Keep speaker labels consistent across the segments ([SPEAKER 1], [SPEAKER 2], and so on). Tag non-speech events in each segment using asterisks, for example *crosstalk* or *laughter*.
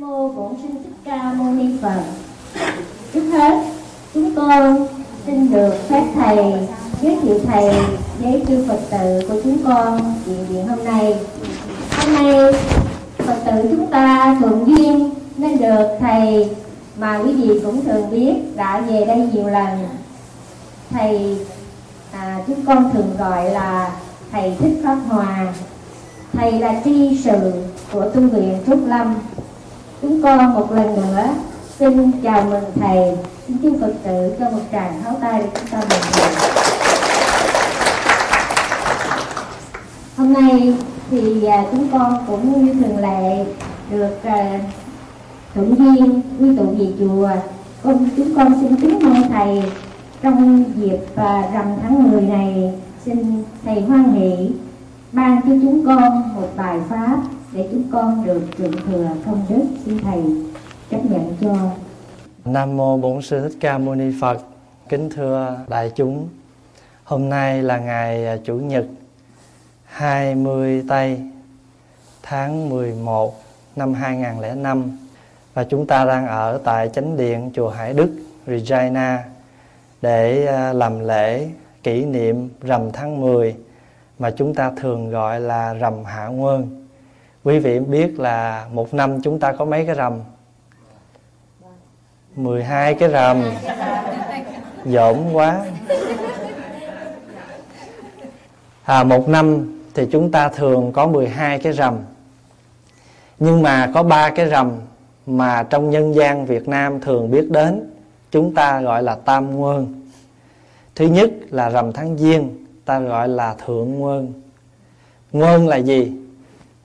[SPEAKER 1] Nam mô Bổn Sư Thích Ca Mâu Ni Phật. Trước hết, chúng con xin được phép thầy giới thiệu thầy với chư Phật tử của chúng con diện viện hôm nay. Hôm nay Phật tử chúng ta thuận duyên nên được thầy mà quý vị cũng thường biết đã về đây nhiều lần. Thầy à, chúng con thường gọi là thầy Thích Pháp Hòa. Thầy là tri sự của tu viện Trúc Lâm chúng con một lần nữa xin chào mừng thầy. Xin chư phật tử cho một tràng pháo tay để chúng ta mừng thầy. Hôm nay thì à, chúng con cũng như thường lệ được à, thuận duyên quy tụ về chùa. Con, chúng con xin kính mong thầy. Trong dịp à, rằm tháng 10 này, xin thầy hoan hỷ ban cho chúng con một bài pháp để chúng con được thượng thừa công đức xin thầy chấp nhận cho
[SPEAKER 2] Nam mô Bổn Sư Thích Ca Mâu Ni Phật. Kính thưa đại chúng, hôm nay là ngày à, chủ nhật 20 tây tháng 11 năm 2005 và chúng ta đang ở tại chánh điện chùa Hải Đức Regina để à, làm lễ kỷ niệm rằm tháng 10 mà chúng ta thường gọi là rằm Hạ Nguồn quý vị biết là một năm chúng ta có mấy cái rằm? 12 cái rằm. Dỗm quá. À, một năm thì chúng ta thường có 12 cái rằm. Nhưng mà có ba cái rằm mà trong nhân gian Việt Nam thường biết đến chúng ta gọi là tam nguồn. Thứ nhất là rằm tháng giêng ta gọi là thượng nguồn. Nguồn là gì?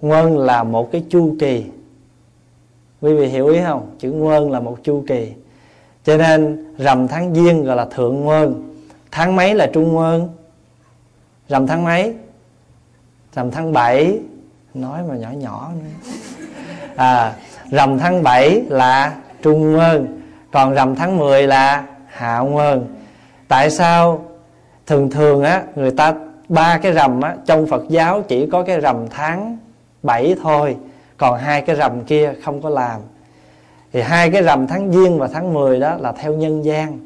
[SPEAKER 2] Nguân là một cái chu kỳ. Quý vị hiểu ý không? Chữ Nguân là một chu kỳ. Cho nên rằm tháng giêng gọi là thượng Nguân Tháng mấy là trung Nguân. Rằm tháng mấy? Rằm tháng 7 Nói mà nhỏ nhỏ nữa. À, Rằm tháng 7 là trung Nguân Còn rằm tháng 10 là hạ Nguân. Tại sao? Thường thường á người ta ba cái rằm á trong Phật giáo chỉ có cái rằm tháng 7 thôi, còn hai cái rằm kia không có làm. Thì hai cái rằm tháng giêng và tháng 10 đó là theo nhân gian,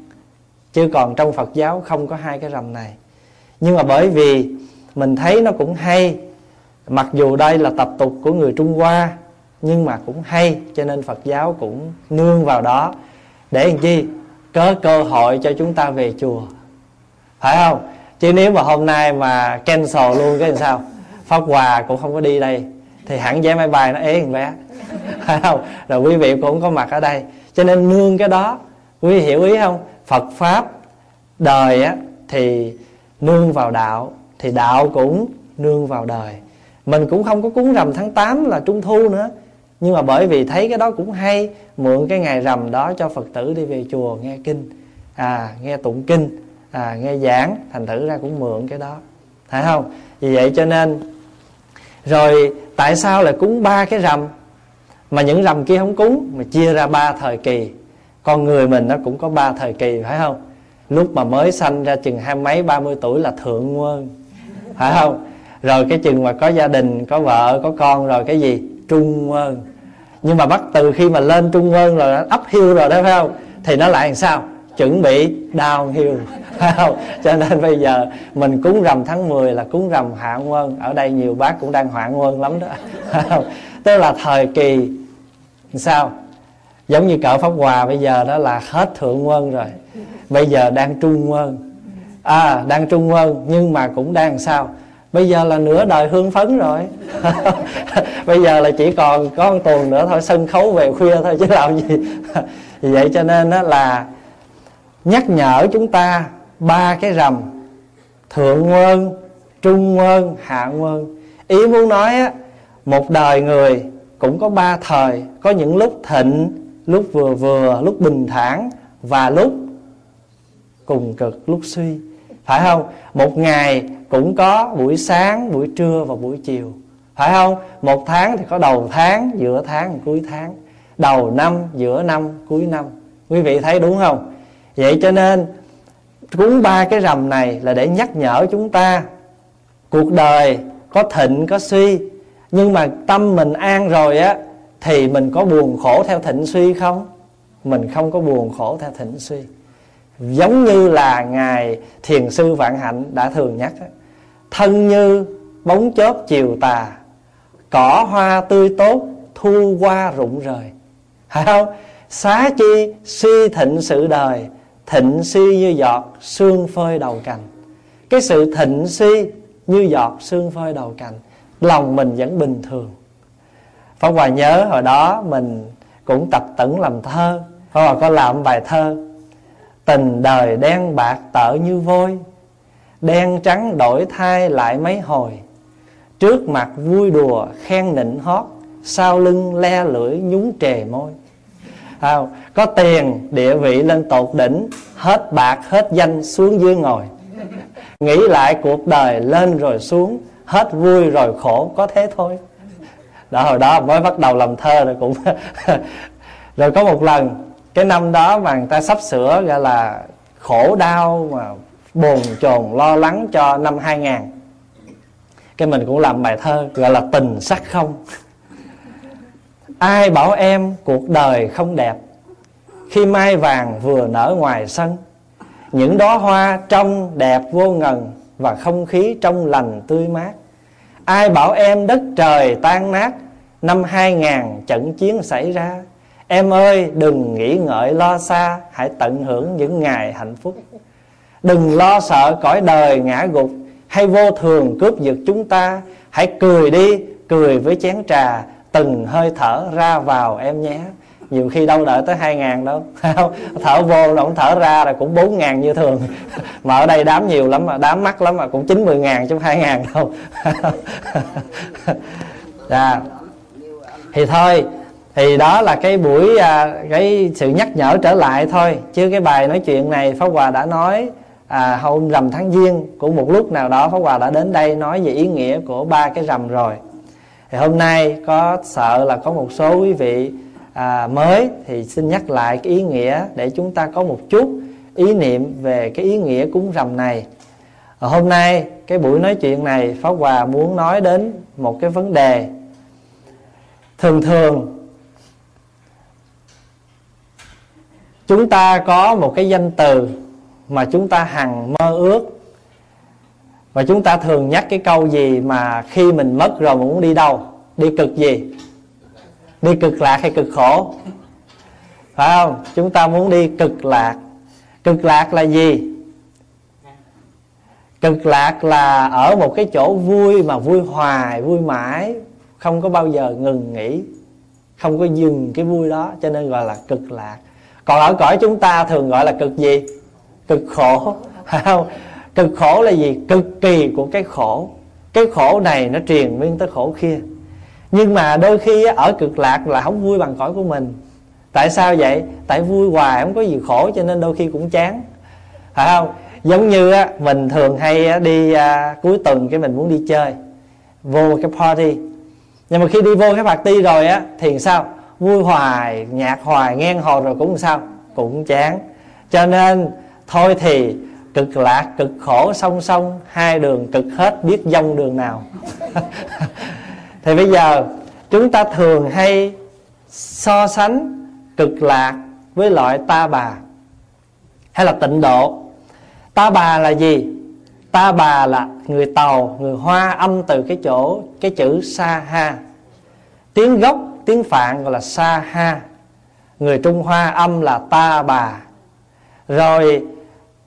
[SPEAKER 2] chứ còn trong Phật giáo không có hai cái rằm này. Nhưng mà bởi vì mình thấy nó cũng hay, mặc dù đây là tập tục của người Trung Hoa, nhưng mà cũng hay, cho nên Phật giáo cũng nương vào đó. Để làm chi? Có cơ hội cho chúng ta về chùa. Phải không? Chứ nếu mà hôm nay mà cancel luôn cái làm sao? Pháp hòa cũng không có đi đây thì hẳn vé máy bay nó ế vé phải không? Rồi quý vị cũng có mặt ở đây. Cho nên nương cái đó. Quý vị hiểu ý không? Phật pháp đời á, thì nương vào đạo, thì đạo cũng nương vào đời. Mình cũng không có cúng rằm tháng 8 là trung thu nữa. Nhưng mà bởi vì thấy cái đó cũng hay, mượn cái ngày rằm đó cho phật tử đi về chùa nghe kinh. À nghe tụng kinh. À nghe giảng. Thành thử ra cũng mượn cái đó. Phải không? Vì vậy cho nên, rồi tại sao lại cúng ba cái rằm mà những rằm kia không cúng mà chia ra ba thời kỳ? Con người mình nó cũng có ba thời kỳ phải không? Lúc mà mới sanh ra chừng hai mấy ba mươi tuổi là thượng nguyên, phải không? Rồi cái chừng mà có gia đình có vợ có con rồi cái gì? Trung nguyên, nhưng mà bắt từ khi mà lên trung nguyên rồi nó ấp hiu rồi đó phải không? Thì nó lại làm sao? Chuẩn bị đau hiu *laughs* cho nên bây giờ mình cúng rằm tháng 10 là cúng rằm hạ quân. Ở đây nhiều bác cũng đang hạ quân lắm đó. *laughs* Tức là thời kỳ, sao? Giống như cỡ pháp hòa bây giờ đó là hết thượng quân rồi. Bây giờ đang trung quân. À đang trung quân, nhưng mà cũng đang sao? Bây giờ là nửa đời hương phấn rồi. *laughs* Bây giờ là chỉ còn có một tuần nữa thôi, sân khấu về khuya thôi chứ làm gì. Vậy cho nên đó là nhắc nhở chúng ta ba cái rầm thượng nguồn trung nguồn hạ nguồn ý muốn nói á, một đời người cũng có ba thời, có những lúc thịnh, lúc vừa vừa, lúc bình thản và lúc cùng cực, lúc suy. Phải không? Một ngày cũng có buổi sáng, buổi trưa và buổi chiều. Phải không? Một tháng thì có đầu tháng, giữa tháng, cuối tháng. Đầu năm, giữa năm, cuối năm. Quý vị thấy đúng không? Vậy cho nên cúng ba cái rằm này là để nhắc nhở chúng ta, cuộc đời có thịnh, có suy, nhưng mà tâm mình an rồi á, thì mình có buồn khổ theo thịnh suy không? Mình không có buồn khổ theo thịnh suy. Giống như là ngài thiền sư vạn hạnh đã thường nhắc thân như bóng chớp chiều tà, cỏ hoa tươi tốt thu qua rụng rời. Phải không? Xá chi suy thịnh sự đời thịnh suy như giọt sương phơi đầu cành. Cái sự thịnh suy như giọt sương phơi đầu cành, lòng mình vẫn bình thường. Pháp Hòa nhớ hồi đó mình cũng tập tẩn làm thơ, Pháp Hòa có làm bài thơ, Tình đời đen bạc tở như vôi, Đen trắng đổi thay lại mấy hồi. Trước mặt vui đùa khen nịnh hót, Sau lưng le lưỡi nhúng trề môi không? Có tiền, địa vị lên tột đỉnh, Hết bạc, hết danh xuống dưới ngồi. Nghĩ lại cuộc đời lên rồi xuống, Hết vui rồi khổ, có thế thôi. Đó, hồi đó mới bắt đầu làm thơ rồi cũng. *laughs* Rồi có một lần, Cái năm đó mà người ta sắp sửa, gọi là khổ đau mà bồn chồn lo lắng cho năm 2000 Cái mình cũng làm bài thơ, gọi là tình sắc không. Ai bảo em cuộc đời không đẹp Khi mai vàng vừa nở ngoài sân? Những đóa hoa trong đẹp vô ngần Và không khí trong lành tươi mát. Ai bảo em đất trời tan nát? Năm 2000 trận chiến xảy ra. Em ơi, đừng nghĩ ngợi lo xa, Hãy tận hưởng những ngày hạnh phúc. Đừng lo sợ cõi đời ngã gục Hay vô thường cướp giật chúng ta. Hãy cười đi, Cười với chén trà Từng hơi thở ra vào em nhé. Nhiều khi đâu đợi tới hai ngàn đâu. *laughs* Thở vô nó cũng thở ra là cũng bốn ngàn như thường. *laughs* Mà ở đây đám nhiều lắm mà đám mắc lắm mà cũng chín mươi ngàn chứ hai ngàn đâu. À *laughs* thì thôi thì đó là cái buổi à, cái sự nhắc nhở trở lại thôi. Chứ cái bài nói chuyện này pháp hòa đã nói à, hôm rằm tháng giêng của một lúc nào đó pháp hòa đã đến đây nói về ý nghĩa của ba cái rằm rồi thì hôm nay có sợ là có một số quý vị à, mới thì xin nhắc lại cái ý nghĩa để chúng ta có một chút ý niệm về cái ý nghĩa cúng rằm này. À, hôm nay cái buổi nói chuyện này pháp hòa muốn nói đến một cái vấn đề. Thường thường chúng ta có một cái danh từ mà chúng ta hằng mơ ước và chúng ta thường nhắc cái câu gì mà khi mình mất rồi mình muốn đi đâu? Đi cực gì? Đi cực lạc hay cực khổ? Phải không? Chúng ta muốn đi cực lạc. Cực lạc là gì? Cực lạc là ở một cái chỗ vui mà vui hoài, vui mãi, không có bao giờ ngừng nghỉ, không có dừng cái vui đó, cho nên gọi là cực lạc. Còn ở cõi chúng ta thường gọi là cực gì? Cực khổ. *laughs* Phải không? Cực khổ là gì? Cực kỳ của cái khổ. Cái khổ này nó truyền nguyên tới khổ kia. Nhưng mà đôi khi ở cực lạc là không vui bằng cõi của mình. Tại sao vậy? Tại vui hoài không có gì khổ cho nên đôi khi cũng chán. Phải không? Giống như á, mình thường hay đi à, cuối tuần cái mình muốn đi chơi. Vô cái party. Nhưng mà khi đi vô cái party rồi á thì sao? Vui hoài nhạc hoài ngang hồ rồi cũng sao? Cũng chán. Cho nên thôi thì cực lạc, cực khổ, song song, hai đường cực hết, biết dông đường nào. *laughs* Thì bây giờ, chúng ta thường hay so sánh cực lạc với loại ta bà, hay là tịnh độ. Ta bà là gì? Ta bà là người tàu, người hoa, âm từ cái chỗ, cái chữ sa ha. Tiếng gốc, tiếng phạn gọi là sa ha. Người trung hoa âm là ta bà. Rồi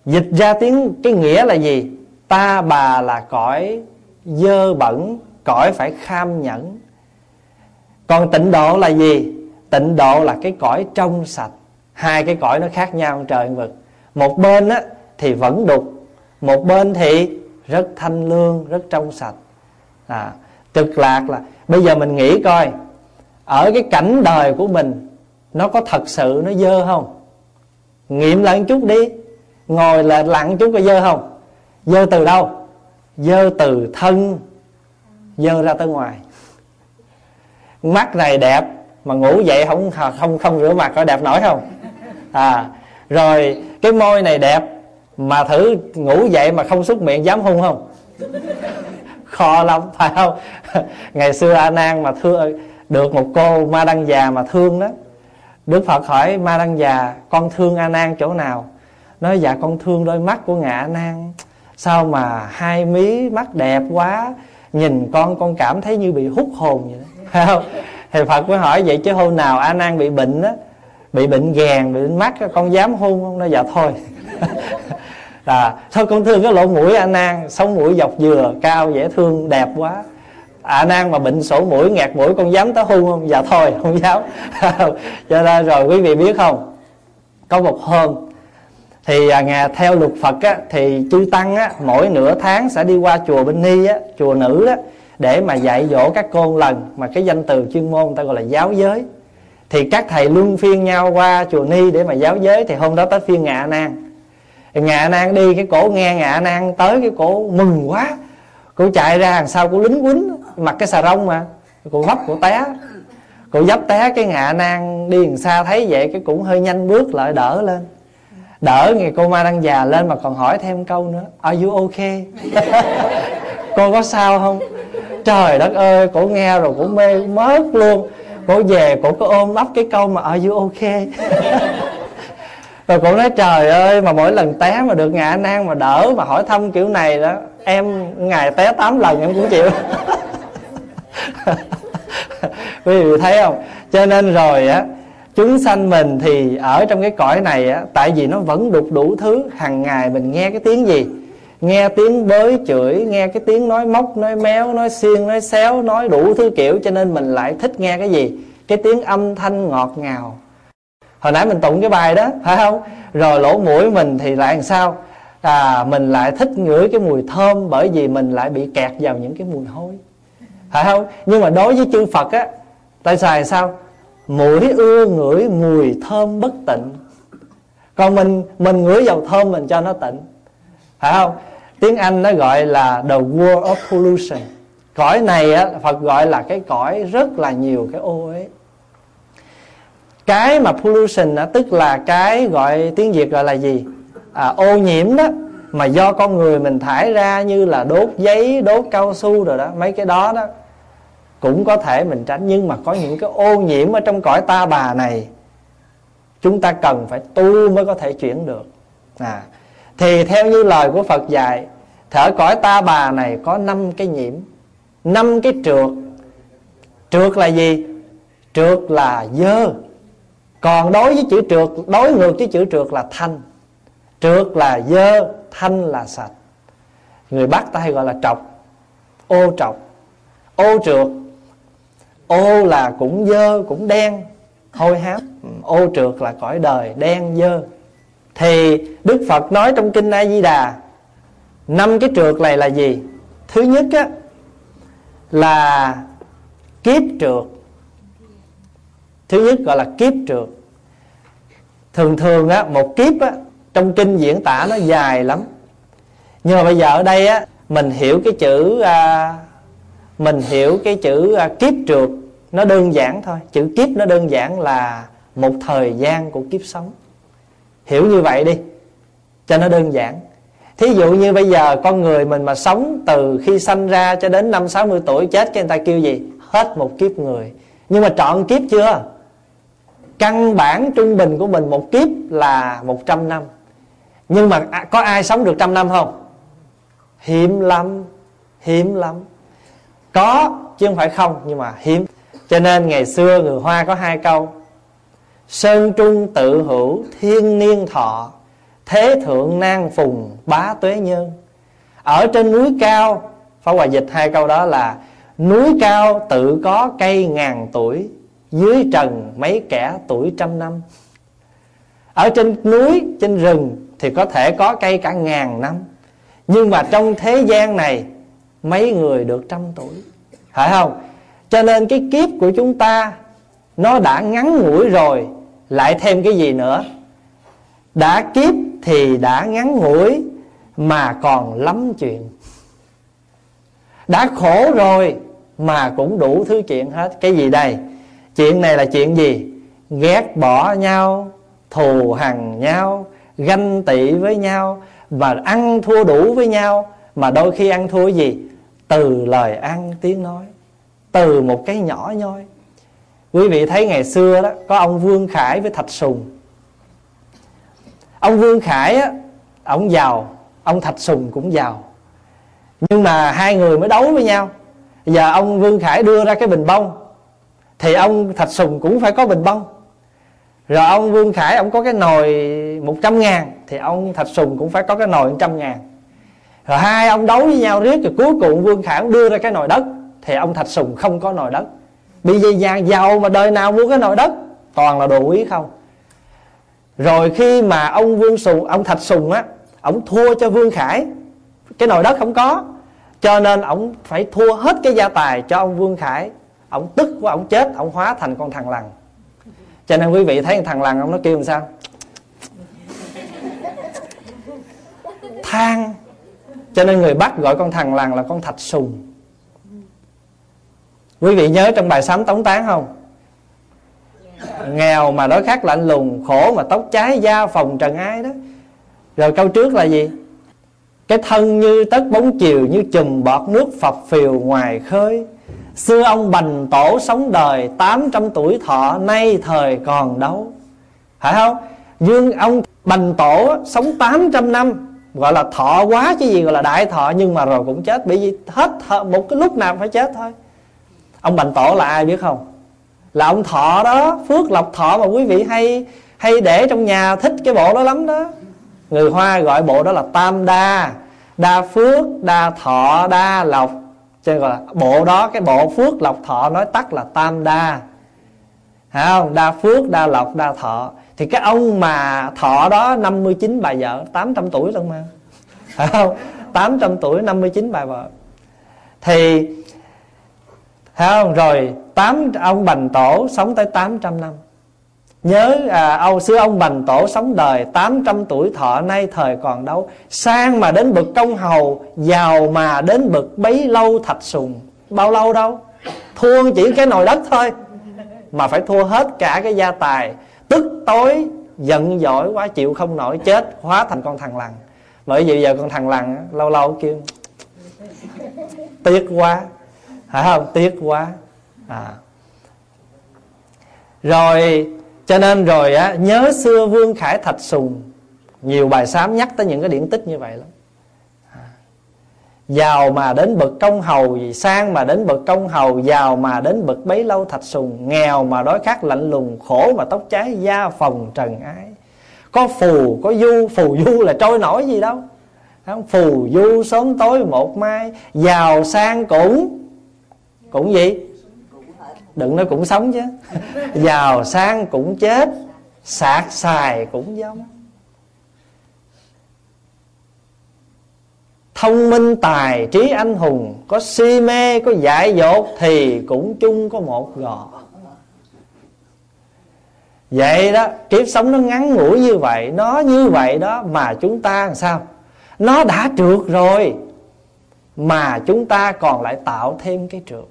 [SPEAKER 2] dịch ra tiếng cái nghĩa là gì? Ta bà là cõi dơ bẩn cõi phải kham nhẫn. Còn tịnh độ là gì? Tịnh độ là cái cõi trong sạch. Hai cái cõi nó khác nhau trời vực. Một bên á, thì vẫn đục. Một bên thì rất thanh lương rất trong sạch. À, cực lạc là bây giờ mình nghĩ coi ở cái cảnh đời của mình nó có thật sự nó dơ không? Nghiệm lại một chút đi ngồi là lặng chút có dơ không? Dơ từ đâu? Dơ từ thân. Dơ ra tới ngoài. Mắt này đẹp, mà ngủ dậy không không không rửa mặt có đẹp nổi không? À rồi, cái môi này đẹp, mà thử ngủ dậy mà không xúc miệng dám hung không? Kho lắm, phải không? Ngày xưa a nan mà thưa, được một cô ma đăng già mà thương đó. Đức phật hỏi, ma đăng già, con thương a nan chỗ nào? Nói dạ con thương đôi mắt của ngạ nan. Sao mà hai mí mắt đẹp quá, nhìn con con cảm thấy như bị hút hồn vậy đó. *laughs* Phải không? Thì phật mới hỏi, vậy chứ hôm nào a nan bị bệnh á, bị bệnh gàn, bị bệnh mắt con dám hôn không? Nó dạ thôi. *laughs* Là, thôi, con thương cái lỗ mũi a nan, sống mũi dọc dừa, cao dễ thương, đẹp quá. A nan mà bệnh sổ mũi ngạt mũi, con dám tới hôn không? Dạ thôi, không dám. *laughs* Cho nên rồi, quý vị biết không? Có một hôm thì à, theo luật Phật á, thì chư tăng á, mỗi nửa tháng sẽ đi qua chùa Bên Ni á, chùa nữ á, để mà dạy dỗ các cô lần mà cái danh từ chuyên môn người ta gọi là giáo giới. Thì các thầy luân phiên nhau qua chùa Ni để mà giáo giới thì hôm đó tới phiên ngạ nan ngạ nan đi cái cổ nghe ngạ nan tới cái cổ mừng quá. Cổ chạy ra đằng sau cổ lính quýnh mặc cái xà rông mà cổ vấp cổ té. Cổ dấp té cái ngạ nan đi đằng xa thấy vậy cái cũng hơi nhanh bước lại đỡ lên đỡ ngày cô ma đang già lên mà còn hỏi thêm câu nữa. Are you okay? *laughs* Cô có sao không? Trời đất ơi cổ nghe rồi cổ mê mất luôn. Cổ về cổ có ôm ấp cái câu mà are you okay? *laughs* Rồi cổ nói, trời ơi, mà mỗi lần té mà được ngạ nan mà đỡ mà hỏi thăm kiểu này đó, em ngày té 8 lần em cũng chịu. *laughs* Quý vị thấy không? Cho nên rồi á chúng sanh mình thì ở trong cái cõi này á, tại vì nó vẫn đục đủ thứ, hàng ngày mình nghe cái tiếng gì? Nghe tiếng bới chửi, nghe cái tiếng nói móc, nói méo, nói xiên, nói xéo, nói đủ thứ kiểu, cho nên mình lại thích nghe cái gì? Cái tiếng âm thanh ngọt ngào. Hồi nãy mình tụng cái bài đó, phải không? Rồi lỗ mũi mình thì lại làm sao? À mình lại thích ngửi cái mùi thơm bởi vì mình lại bị kẹt vào những cái mùi hôi. Phải không? Nhưng mà đối với chư phật á, tại xài sao? Mũi ưa ngửi mùi thơm bất tịnh. Còn mình mình ngửi dầu thơm mình cho nó tịnh. Phải không? Tiếng anh nó gọi là the world of pollution. Cõi này á phật gọi là cái cõi rất là nhiều cái ô ấy cái mà pollution á tức là cái gọi tiếng việt gọi là gì? À, ô nhiễm đó mà do con người mình thải ra như là đốt giấy đốt cao su rồi đó mấy cái đó đó cũng có thể mình tránh, nhưng mà có những cái ô nhiễm ở trong cõi ta bà này, chúng ta cần phải tu mới có thể chuyển được. À thì theo như lời của Phật dạy, thở cõi ta bà này có năm cái nhiễm, năm cái trượt. Trượt là gì? Trượt là dơ. Còn đối với chữ trượt, đối ngược với chữ trượt là thanh. Trượt là dơ, thanh là sạch. Người bắc ta hay gọi là trọc, ô trọc. Ô trượt ô là cũng dơ cũng đen. Hôi hám ừ, ô trượt là cõi đời đen dơ. Thì đức phật nói trong kinh a di đà năm cái trượt này là gì? Thứ nhất á là kiếp trượt. Thứ nhất gọi là kiếp trượt. Thường thường á một kiếp á trong kinh diễn tả nó dài lắm. Nhưng mà bây giờ ở đây á mình hiểu cái chữ à, mình hiểu cái chữ à, kiếp trượt nó đơn giản thôi. Chữ kiếp nó đơn giản là một thời gian của kiếp sống. Hiểu như vậy đi, cho nó đơn giản. Thí dụ như bây giờ con người mình mà sống từ khi sanh ra cho đến năm 60 tuổi chết cái người ta kêu gì? Hết một kiếp người. Nhưng mà trọn kiếp chưa? Căn bản trung bình của mình một kiếp là 100 năm. Nhưng mà à, có ai sống được trăm năm không? Hiếm lắm hiếm lắm. Có chứ không phải không, nhưng mà hiếm cho nên ngày xưa người hoa có hai câu. Sơn trung tự hữu thiên niên thọ thế thượng nan phùng bá tuế nhân. Ở trên núi cao Pháp Hòa dịch hai câu đó là Núi cao tự có cây ngàn tuổi Dưới trần mấy kẻ tuổi trăm năm. Ở trên núi, trên rừng Thì có thể có cây cả ngàn năm. Nhưng mà trong thế gian này Mấy người được trăm tuổi. Phải không? Cho nên cái kiếp của chúng ta, Nó đã ngắn ngủi rồi, Lại thêm cái gì nữa? Đã kiếp thì đã ngắn ngủi, Mà còn lắm chuyện. Đã khổ rồi, Mà cũng đủ thứ chuyện hết. Cái gì đây? Chuyện này là chuyện gì? Ghét bỏ nhau, Thù hằn nhau, Ganh tị với nhau, Và ăn thua đủ với nhau, Mà đôi khi ăn thua gì? Từ lời ăn tiếng nói từ một cái nhỏ nhoi. Quý vị thấy ngày xưa đó, có ông vương khải với thạch sùng. Ông vương khải á, ông giàu, ông thạch sùng cũng giàu. Nhưng mà hai người mới đấu với nhau. Giờ ông vương khải đưa ra cái bình bông, thì ông thạch sùng cũng phải có bình bông. Rồi ông vương khải, ông có cái nồi 100 ngàn, thì ông thạch sùng cũng phải có cái nồi 100 ngàn. Rồi hai ông đấu với nhau riết, rồi cuối cùng vương khải ông đưa ra cái nồi đất thì ông thạch sùng không có nồi đất. Bị dây vàng giàu mà đời nào mua cái nồi đất? Toàn là đồ quý không? Rồi khi mà ông vương sùng, ông thạch sùng á, ông thua cho vương khải, cái nồi đất không có. Cho nên ông phải thua hết cái gia tài cho ông vương khải. Ông tức quá, ông chết, ông hóa thành con thằng lằn. Cho nên quý vị thấy thằng lằn ông nó kêu làm sao? Than. Cho nên người Bắc gọi con thằng lằn là con thạch sùng. Quý vị nhớ trong bài sám tống tán không? Nghèo mà đói khát lạnh lùng Khổ mà tóc cháy da phòng trần ai đó. Rồi câu trước là gì? Cái thân như tất bóng chiều Như chùm bọt nước phập phiều ngoài khơi. Xưa ông bành tổ sống đời 800 tuổi thọ Nay thời còn đâu. Phải không? Dương ông bành tổ sống 800 năm Gọi là thọ quá chứ gì gọi là đại thọ Nhưng mà rồi cũng chết. Bởi vì hết thọ, một cái lúc nào phải chết thôi. Ông bành tổ là ai biết không? Là ông thọ đó Phước lộc thọ mà quý vị hay Hay để trong nhà thích cái bộ đó lắm đó. Người Hoa gọi bộ đó là tam đa Đa phước, đa thọ, đa lộc. Cho nên gọi là bộ đó cái bộ phước lộc thọ nói tắt là tam đa. Thấy không? Đa phước, đa lộc, đa thọ. Thì cái ông mà thọ đó 59 bà vợ 800 tuổi luôn mà. Thấy không? 800 tuổi 59 bà vợ. Thì Thấy không? Rồi tám ông Bành Tổ sống tới 800 năm. Nhớ à, ông xưa ông Bành Tổ sống đời 800 tuổi thọ nay thời còn đâu. Sang mà đến bậc công hầu Giàu mà đến bậc bấy lâu thạch sùng Bao lâu đâu? Thua chỉ cái nồi đất thôi Mà phải thua hết cả cái gia tài. Tức tối giận dỗi quá chịu không nổi chết Hóa thành con thằng lằn. Bởi vì giờ con thằng lằn lâu lâu kêu Tiếc quá. Phải không? Tiếc quá. À. Rồi, cho nên rồi á, nhớ xưa Vương Khải Thạch Sùng. Nhiều bài sám nhắc tới những cái điển tích như vậy lắm. À. Giàu mà đến bậc công hầu Sang mà đến bậc công hầu, Giàu mà đến bậc bấy lâu thạch sùng. Nghèo mà đói khát lạnh lùng, Khổ mà tóc cháy da phòng trần ái. Có phù, có du, Phù du là trôi nổi gì đâu. Phù du sớm tối một mai, Giàu sang cũng cũng gì? Đừng nói cũng sống chứ. Giàu sang cũng chết, sạc xài cũng giống. Thông minh, tài trí, anh hùng, có si mê, có dại dột thì cũng chung có một gò. Vậy đó, kiếp sống nó ngắn ngủi như vậy, nó như vậy đó, mà chúng ta làm sao? Nó đã trượt rồi, mà chúng ta còn lại tạo thêm cái trượt.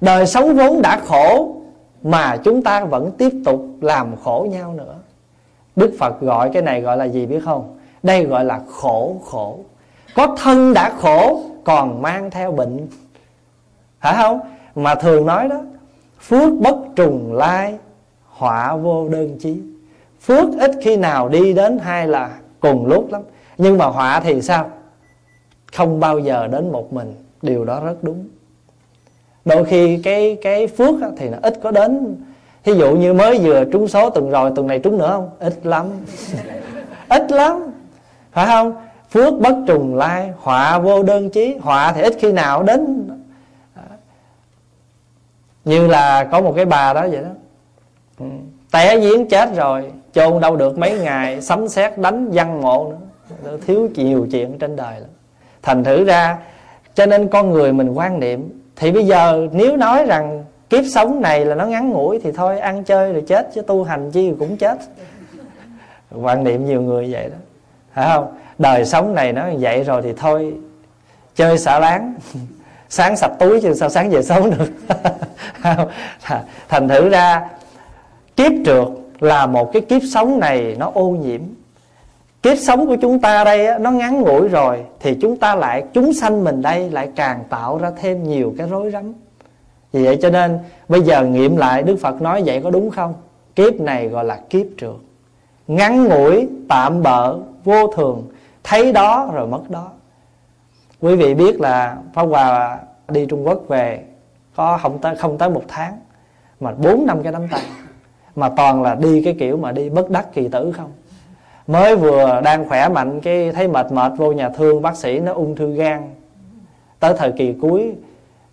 [SPEAKER 2] Đời sống vốn đã khổ, Mà chúng ta vẫn tiếp tục làm khổ nhau nữa. Đức Phật gọi cái này gọi là gì biết không? Đây gọi là khổ khổ. Có thân đã khổ, Còn mang theo bệnh. Phải không? Mà thường nói đó, Phước bất trùng lai, Họa vô đơn chí. Phước ít khi nào đi đến hai là cùng lúc lắm. Nhưng mà họa thì sao? Không bao giờ đến một mình. Điều đó rất đúng đôi khi cái cái phước thì nó ít có đến. Thí dụ như mới vừa trúng số tuần rồi, tuần này trúng nữa không? Ít lắm. *laughs* Ít lắm. Phải không? Phước bất trùng lai, họa vô đơn chí. Họa thì ít khi nào đến. Như là có một cái bà đó vậy đó. Ừ. Té giếng chết rồi, chôn đâu được mấy ngày, sấm sét đánh văn mộ nữa. Thiếu nhiều chuyện trên đời lắm. Thành thử ra, cho nên con người mình quan niệm thì bây giờ nếu nói rằng kiếp sống này là nó ngắn ngủi thì thôi, ăn chơi rồi chết, chứ tu hành chi cũng chết. Quan niệm nhiều người vậy đó. Phải không? Đời sống này nó vậy rồi thì thôi, chơi xả láng. *laughs* Sáng sạch túi chứ sao sáng về xấu được. *laughs* Thành thử ra, kiếp trượt là một cái kiếp sống này nó ô nhiễm kiếp sống của chúng ta đây nó ngắn ngủi rồi, thì chúng ta lại, chúng sanh mình đây lại càng tạo ra thêm nhiều cái rối rắm. Vì vậy cho nên, bây giờ nghiệm lại đức phật nói vậy có đúng không? Kiếp này gọi là kiếp trượt. Ngắn ngủi, tạm bợ, vô thường, thấy đó rồi mất đó. Quý vị biết là pháp hòa đi trung quốc về, có không tới không tới một tháng, mà bốn năm cái đám tay mà toàn là đi cái kiểu mà đi bất đắc kỳ tử không? Mới vừa đang khỏe mạnh cái thấy mệt mệt vô nhà thương bác sĩ nó ung thư gan. Tới thời kỳ cuối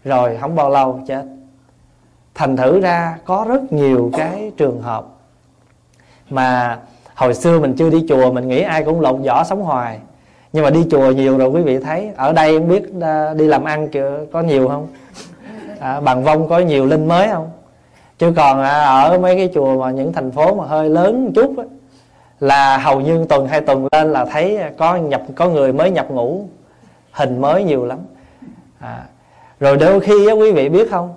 [SPEAKER 2] rồi không bao lâu chết. Thành thử ra có rất nhiều cái trường hợp mà hồi xưa mình chưa đi chùa mình nghĩ ai cũng lộn vỏ sống hoài. Nhưng mà đi chùa nhiều rồi quý vị thấy ở đây không biết à, đi làm ăn có nhiều không? À, bằng vong có nhiều linh mới không? Chứ còn à, ở mấy cái chùa mà những thành phố mà hơi lớn một chút á, là hầu như tuần hai tuần lên là thấy có nhập có người mới nhập ngũ hình mới nhiều lắm. À, rồi đôi khi á, quý vị biết không?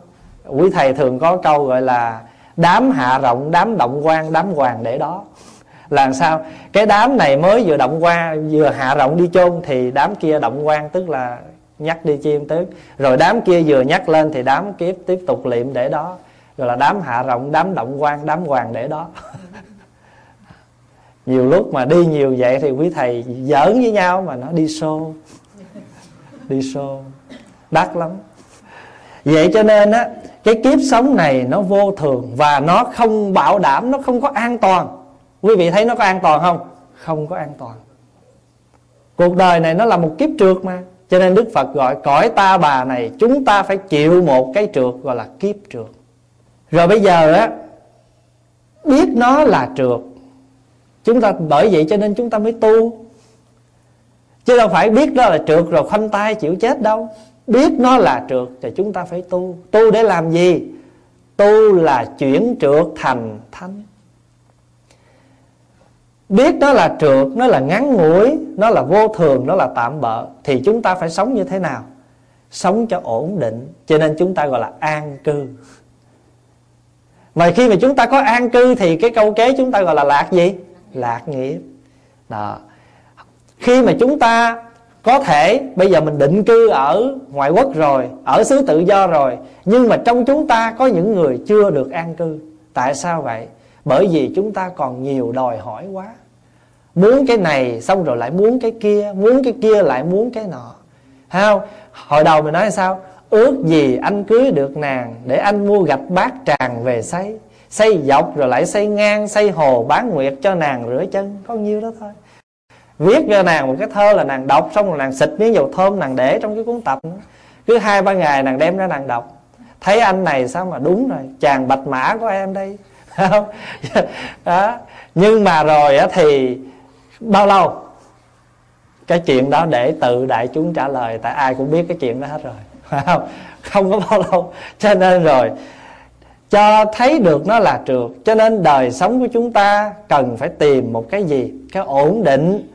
[SPEAKER 2] Quý thầy thường có câu gọi là đám hạ rộng đám động quan đám hoàng để đó. Là sao? Cái đám này mới vừa động qua vừa hạ rộng đi chôn thì đám kia động quan tức là nhắc đi chim tức rồi đám kia vừa nhắc lên thì đám kiếp tiếp tục liệm để đó. Rồi là đám hạ rộng đám động quan đám hoàng để đó. *laughs* nhiều lúc mà đi nhiều vậy thì quý thầy giỡn với nhau mà nó đi xô. Đi xô. Đắt lắm. Vậy cho nên á, cái kiếp sống này nó vô thường và nó không bảo đảm, nó không có an toàn. Quý vị thấy nó có an toàn không? Không có an toàn. Cuộc đời này nó là một kiếp trượt mà. Cho nên đức phật gọi, cõi ta bà này, chúng ta phải chịu một cái trượt gọi là kiếp trượt. Rồi bây giờ á, biết nó là trượt chúng ta bởi vậy cho nên chúng ta mới tu. Chứ đâu phải biết nó là trượt rồi khoanh tay chịu chết đâu. Biết nó là trượt thì chúng ta phải tu. Tu để làm gì? Tu là chuyển trượt thành thánh. Biết nó là trượt, nó là ngắn ngủi, nó là vô thường, nó là tạm bợ, thì chúng ta phải sống như thế nào? Sống cho ổn định. Cho nên chúng ta gọi là an cư. Mà khi mà chúng ta có an cư thì cái câu kế chúng ta gọi là lạc gì? Lạc nghiệp. Đó. Khi mà chúng ta có thể, bây giờ mình định cư ở ngoại quốc rồi, ở xứ tự do rồi, nhưng mà trong chúng ta có những người chưa được an cư. Tại sao vậy? Bởi vì chúng ta còn nhiều đòi hỏi quá. Muốn cái này xong rồi lại muốn cái kia, muốn cái kia lại muốn cái nọ. Thấy không? Hồi đầu mình nói sao? Ước gì anh cưới được nàng để anh mua gạch bát tràng về xây xây dọc rồi lại xây ngang, xây hồ, bán nguyệt cho nàng rửa chân. Có nhiêu đó thôi. Viết cho nàng một cái thơ là nàng đọc, xong rồi nàng xịt miếng dầu thơm nàng để trong cái cuốn tập cứ hai, ba ngày nàng đem ra nàng đọc. Thấy anh này sao mà đúng rồi, chàng bạch mã của em đây. *laughs* Không? Đó. Nhưng mà rồi thì bao lâu? Cái chuyện đó để tự đại chúng trả lời, tại ai cũng biết cái chuyện đó hết rồi. *laughs* Không? Không có bao lâu. Cho nên rồi cho thấy được nó là trượt. Cho nên đời sống của chúng ta cần phải tìm một cái gì? Cái ổn định.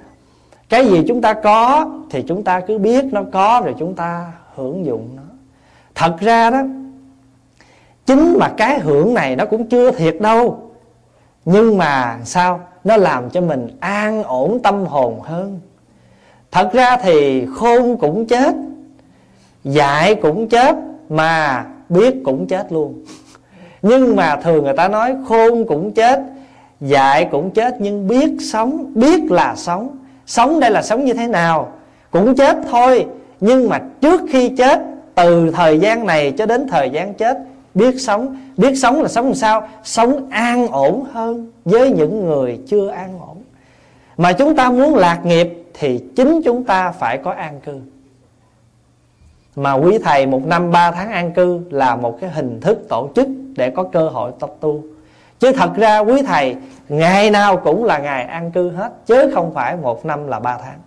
[SPEAKER 2] Cái gì chúng ta có thì chúng ta cứ biết nó có rồi chúng ta hưởng dụng nó. Thật ra đó, chính mà cái hưởng này nó cũng chưa thiệt đâu. Nhưng mà sao? Nó làm cho mình an ổn tâm hồn hơn. Thật ra thì khôn cũng chết, dại cũng chết, mà biết cũng chết luôn nhưng mà thường người ta nói khôn cũng chết dạy cũng chết, nhưng biết sống, biết là sống. Sống đây là sống như thế nào cũng chết thôi. Nhưng mà trước khi chết, từ thời gian này cho đến thời gian chết, biết sống. Biết sống là sống làm sao? Sống an ổn hơn với những người chưa an ổn. Mà chúng ta muốn lạc nghiệp thì chính chúng ta phải có an cư. Mà quý thầy một năm ba tháng an cư là một cái hình thức tổ chức để có cơ hội tập tu. Chứ thật ra quý thầy, ngày nào cũng là ngày an cư hết, chứ không phải một năm là ba tháng.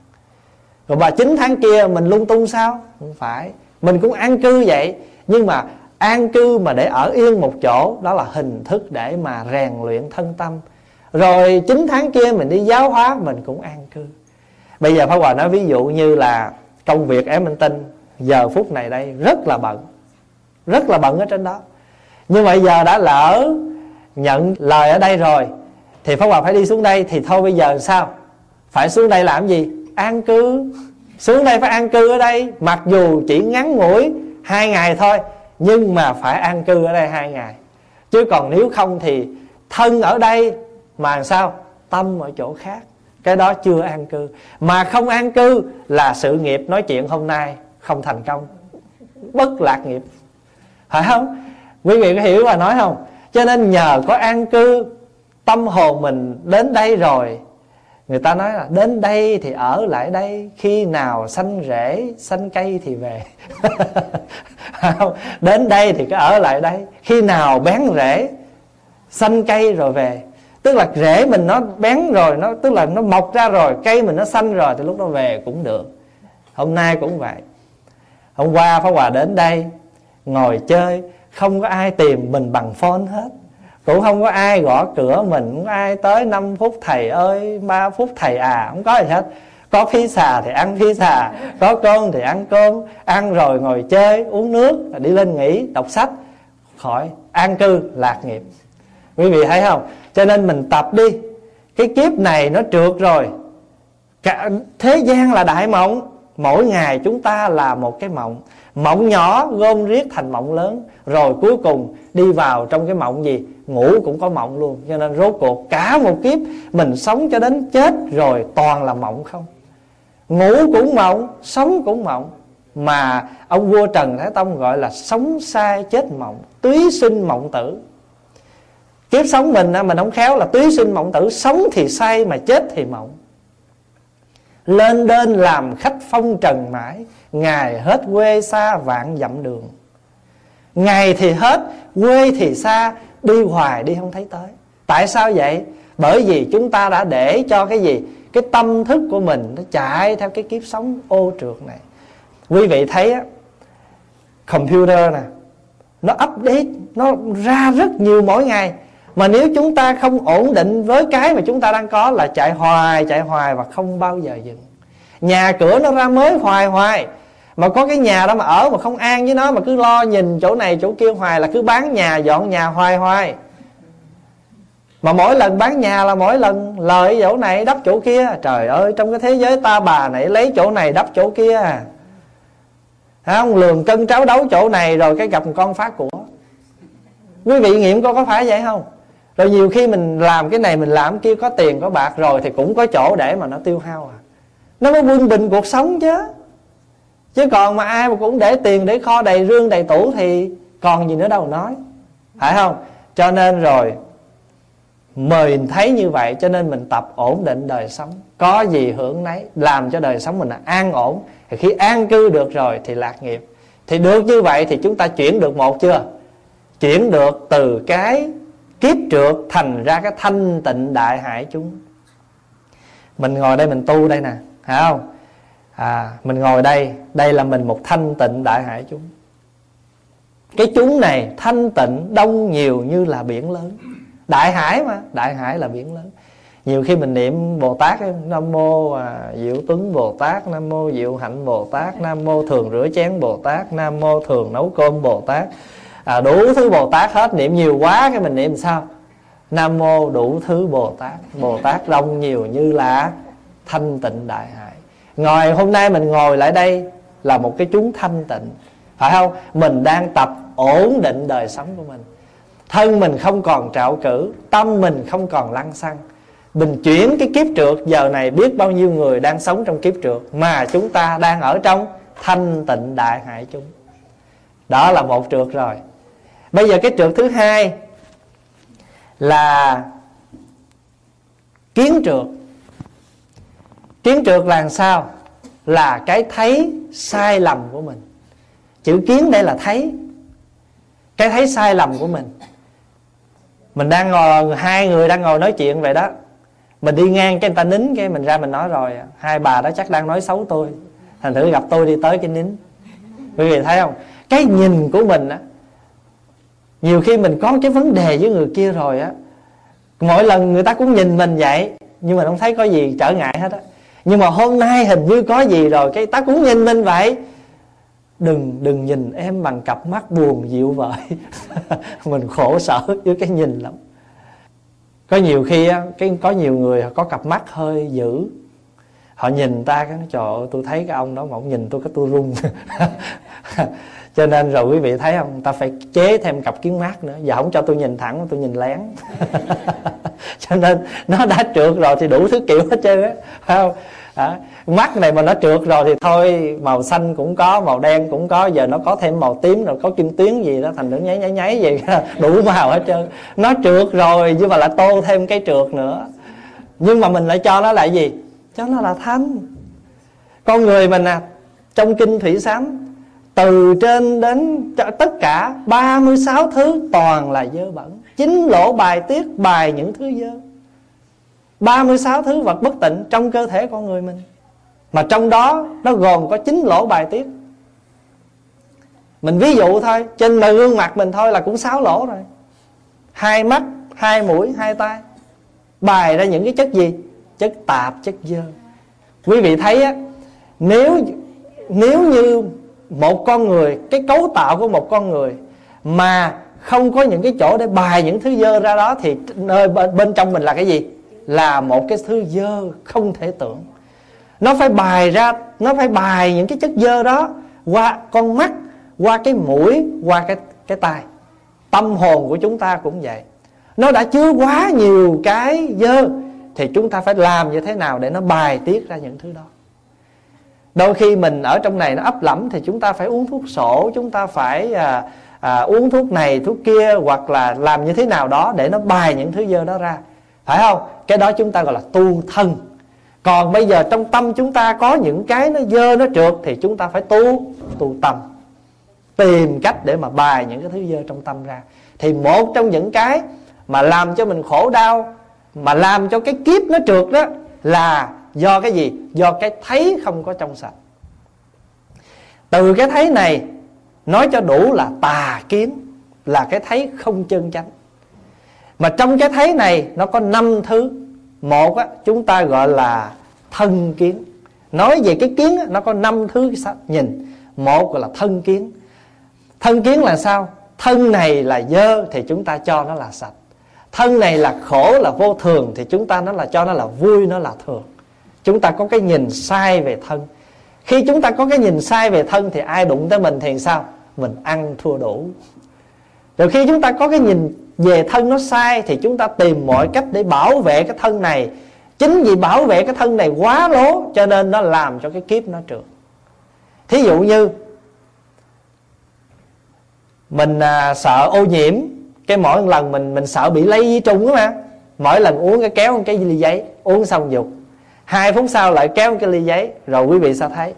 [SPEAKER 2] Rồi bà chín tháng kia mình lung tung sao? Không phải. Mình cũng an cư vậy. Nhưng mà an cư mà để ở yên một chỗ, đó là hình thức để mà rèn luyện thân tâm. Rồi chín tháng kia mình đi giáo hóa, mình cũng an cư. Bây giờ pháp hòa nói ví dụ như là công việc em minh tinh giờ phút này đây rất là bận. Rất là bận ở trên đó nhưng mà giờ đã lỡ nhận lời ở đây rồi, thì pháp hòa phải đi xuống đây, thì thôi bây giờ sao? Phải xuống đây làm gì? An cư. Xuống đây phải an cư ở đây, mặc dù chỉ ngắn ngủi hai ngày thôi, nhưng mà phải an cư ở đây hai ngày. Chứ còn nếu không thì thân ở đây mà sao? Tâm ở chỗ khác. Cái đó chưa an cư. Mà không an cư là sự nghiệp nói chuyện hôm nay không thành công. Bất lạc nghiệp. Phải không? Quý vị có hiểu và nói không? Cho nên nhờ có an cư, tâm hồn mình đến đây rồi, người ta nói là đến đây thì ở lại đây, khi nào xanh rễ xanh cây thì về. *laughs* Đến đây thì cứ ở lại đây, khi nào bén rễ xanh cây rồi về. Tức là rễ mình nó bén rồi, nó, tức là nó mọc ra rồi, cây mình nó xanh rồi thì lúc đó về cũng được. Hôm nay cũng vậy. Hôm qua phá hòa đến đây, ngồi chơi không có ai tìm mình bằng phone hết. Cũng không có ai gõ cửa mình, không có ai tới 5 phút thầy ơi 3 phút thầy à không có gì hết. Có phi xà thì ăn phi xà, có cơm thì ăn cơm. Ăn rồi ngồi chơi, uống nước, đi lên nghỉ, đọc sách. Khỏi, an cư, lạc nghiệp. Quý vị thấy không? Cho nên mình tập đi. Cái kiếp này nó trượt rồi. Cả, thế gian là đại mộng. Mỗi ngày chúng ta là một cái mộng mộng nhỏ, gom riết thành mộng lớn. Rồi cuối cùng, đi vào trong cái mộng gì? Ngủ cũng có mộng luôn. Cho nên rốt cuộc, cả một kiếp, mình sống cho đến chết rồi toàn là mộng không? Ngủ cũng mộng, sống cũng mộng. Mà ông vua trần thái tông gọi là sống sai chết mộng, túy sinh mộng tử. Kiếp sống mình mình không khéo là túy sinh mộng tử, sống thì say mà chết thì mộng. Lên đên làm khách phong trần mãi Ngày hết quê xa vạn dặm đường. Ngày thì hết, Quê thì xa, Đi hoài đi không thấy tới. Tại sao vậy? Bởi vì chúng ta đã để cho cái gì? Cái tâm thức của mình Nó chạy theo cái kiếp sống ô trượt này. Quý vị thấy á, Computer nè, Nó update, Nó ra rất nhiều mỗi ngày. Mà nếu chúng ta không ổn định với cái mà chúng ta đang có Là chạy hoài chạy hoài và không bao giờ dừng. Nhà cửa nó ra mới hoài hoài. Mà có cái nhà đó mà ở mà không an với nó, mà cứ lo nhìn chỗ này chỗ kia hoài là cứ bán nhà dọn nhà hoài hoài. Mà mỗi lần bán nhà là mỗi lần lời chỗ này đắp chỗ kia. Trời ơi, trong cái thế giới ta bà này lấy chỗ này đắp chỗ kia. Không lường cân tráo đấu chỗ này rồi cái gặp con phát của. Quý vị nghiệm coi có phải vậy không? Rồi nhiều khi mình làm cái này mình làm kia có tiền có bạc rồi thì cũng có chỗ để mà nó tiêu hao à nó mới quân bình cuộc sống chứ. Chứ còn mà ai mà cũng để tiền, để kho, đầy rương, đầy tủ thì còn gì nữa đâu nói. Phải không? Cho nên rồi mình thấy như vậy cho nên mình tập ổn định đời sống. Có gì hưởng nấy, làm cho đời sống mình là an ổn. Thì khi an cư được rồi thì lạc nghiệp. Thì được như vậy thì chúng ta chuyển được một chưa? Chuyển được từ cái kiếp trượt thành ra cái thanh tịnh đại hải chúng. Mình ngồi đây mình tu đây nè phải không? À, mình ngồi đây đây là mình một thanh tịnh đại hải chúng. Cái chúng này thanh tịnh đông nhiều như là biển lớn. Đại hải mà đại hải là biển lớn. Nhiều khi mình niệm bồ tát nam mô à, diệu tuấn bồ tát nam mô diệu hạnh bồ tát nam mô thường rửa chén bồ tát nam mô thường nấu cơm bồ tát. À, đủ thứ bồ tát hết niệm nhiều quá cái mình niệm sao? Nam mô đủ thứ bồ tát. Bồ tát đông nhiều như là thanh tịnh đại hải ngồi hôm nay mình ngồi lại đây là một cái chúng thanh tịnh. Phải không? Mình đang tập ổn định đời sống của mình. Thân mình không còn trạo cử, tâm mình không còn lăng xăng. Mình chuyển cái kiếp trượt, giờ này biết bao nhiêu người đang sống trong kiếp trượt mà chúng ta đang ở trong thanh tịnh đại hải chúng. Đó là một trượt rồi. Bây giờ cái trượt thứ hai là kiến trượt kiến trượt là sao? Là cái thấy sai lầm của mình. Chữ kiến đây là thấy. Cái thấy sai lầm của mình. Mình đang ngồi, hai người đang ngồi nói chuyện vậy đó. Mình đi ngang cái người ta nín cái mình ra mình nói rồi, hai bà đó chắc đang nói xấu tôi. Thành thử gặp tôi đi tới cái nín. Quý vị thấy không? Cái nhìn của mình á, nhiều khi mình có cái vấn đề với người kia rồi á, mỗi lần người ta cũng nhìn mình vậy, nhưng mà không thấy có gì trở ngại hết á nhưng mà hôm nay hình như có gì rồi, cái ta cũng nhìn mình vậy. Đừng đừng nhìn em bằng cặp mắt buồn dịu vợi. *laughs* Mình khổ sở với cái nhìn lắm. Có nhiều khi cái có nhiều người có cặp mắt hơi dữ. Họ nhìn ta cái trời ơi, tôi thấy cái ông đó mà ông nhìn tôi cái tôi run. *laughs* Cho nên rồi quý vị thấy không? Ta phải chế thêm cặp kiến mát nữa. Giờ không cho tôi nhìn thẳng, tôi nhìn lén. *laughs* *laughs* cho nên nó đã trượt rồi thì đủ thứ kiểu hết trơn á phải không? À, mắt này mà nó trượt rồi thì thôi màu xanh cũng có màu đen cũng có giờ nó có thêm màu tím rồi có kim tuyến gì đó thành nó nháy nháy nháy gì *laughs* đủ màu hết trơn. Nó trượt rồi nhưng mà lại tô thêm cái trượt nữa. Nhưng mà mình lại cho nó là gì? Cho nó là thánh. con người mình à trong kinh thủy sám từ trên đến tất cả 36 thứ toàn là dơ bẩn. Chính lỗ bài tiết bài những thứ dơ. 36 thứ vật bất tịnh trong cơ thể con người mình. Mà trong đó nó gồm có chín lỗ bài tiết. Mình ví dụ thôi Trên bề gương mặt mình thôi là cũng sáu lỗ rồi. Hai mắt, hai mũi, hai tay Bài ra những cái chất gì? Chất tạp, chất dơ. Quý vị thấy á Nếu nếu như một con người cái cấu tạo của một con người mà không có những cái chỗ để bài những thứ dơ ra đó thì nơi bên trong mình là cái gì? Là một cái thứ dơ không thể tưởng. Nó phải bài ra nó phải bài những cái chất dơ đó qua con mắt qua cái mũi qua cái cái tai. Tâm hồn của chúng ta cũng vậy. Nó đã chứa quá nhiều cái dơ thì chúng ta phải làm như thế nào để nó bài tiết ra những thứ đó? Đôi khi mình ở trong này nó ấp lẫm thì chúng ta phải uống thuốc sổ chúng ta phải à, à, uống thuốc này thuốc kia hoặc là làm như thế nào đó để nó bài những thứ dơ đó ra. Phải không? Cái đó chúng ta gọi là tu thân. Còn bây giờ trong tâm chúng ta có những cái nó dơ nó trượt thì chúng ta phải tu tu tâm. Tìm cách để mà bài những cái thứ dơ trong tâm ra. Thì một trong những cái mà làm cho mình khổ đau mà làm cho cái kiếp nó trượt đó là do cái gì? Do cái thấy không có trong sạch. Từ cái thấy này nói cho đủ là tà kiến là cái thấy không chân chánh. Mà trong cái thấy này nó có năm thứ. Một á, chúng ta gọi là thân kiến. Nói về cái kiến á, nó có năm thứ nhìn. Một gọi là thân kiến. Thân kiến là sao? Thân này là dơ thì chúng ta cho nó là sạch. Thân này là khổ là vô thường thì chúng ta nó là cho nó là vui nó là thường. Chúng ta có cái nhìn sai về thân. Khi chúng ta có cái nhìn sai về thân thì ai đụng tới mình thì sao? Mình ăn thua đủ. Rồi khi chúng ta có cái nhìn về thân nó sai thì chúng ta tìm mọi cách để bảo vệ cái thân này. Chính vì bảo vệ cái thân này quá lố cho nên nó làm cho cái kiếp nó trượt. Thí dụ như mình à, sợ ô nhiễm cái mỗi lần mình mình sợ bị lấy vi trùng á mà. Mỗi lần uống cái kéo cái ly giấy uống xong dục. Hai phút sau lại kéo cái ly giấy rồi quý vị sao thấy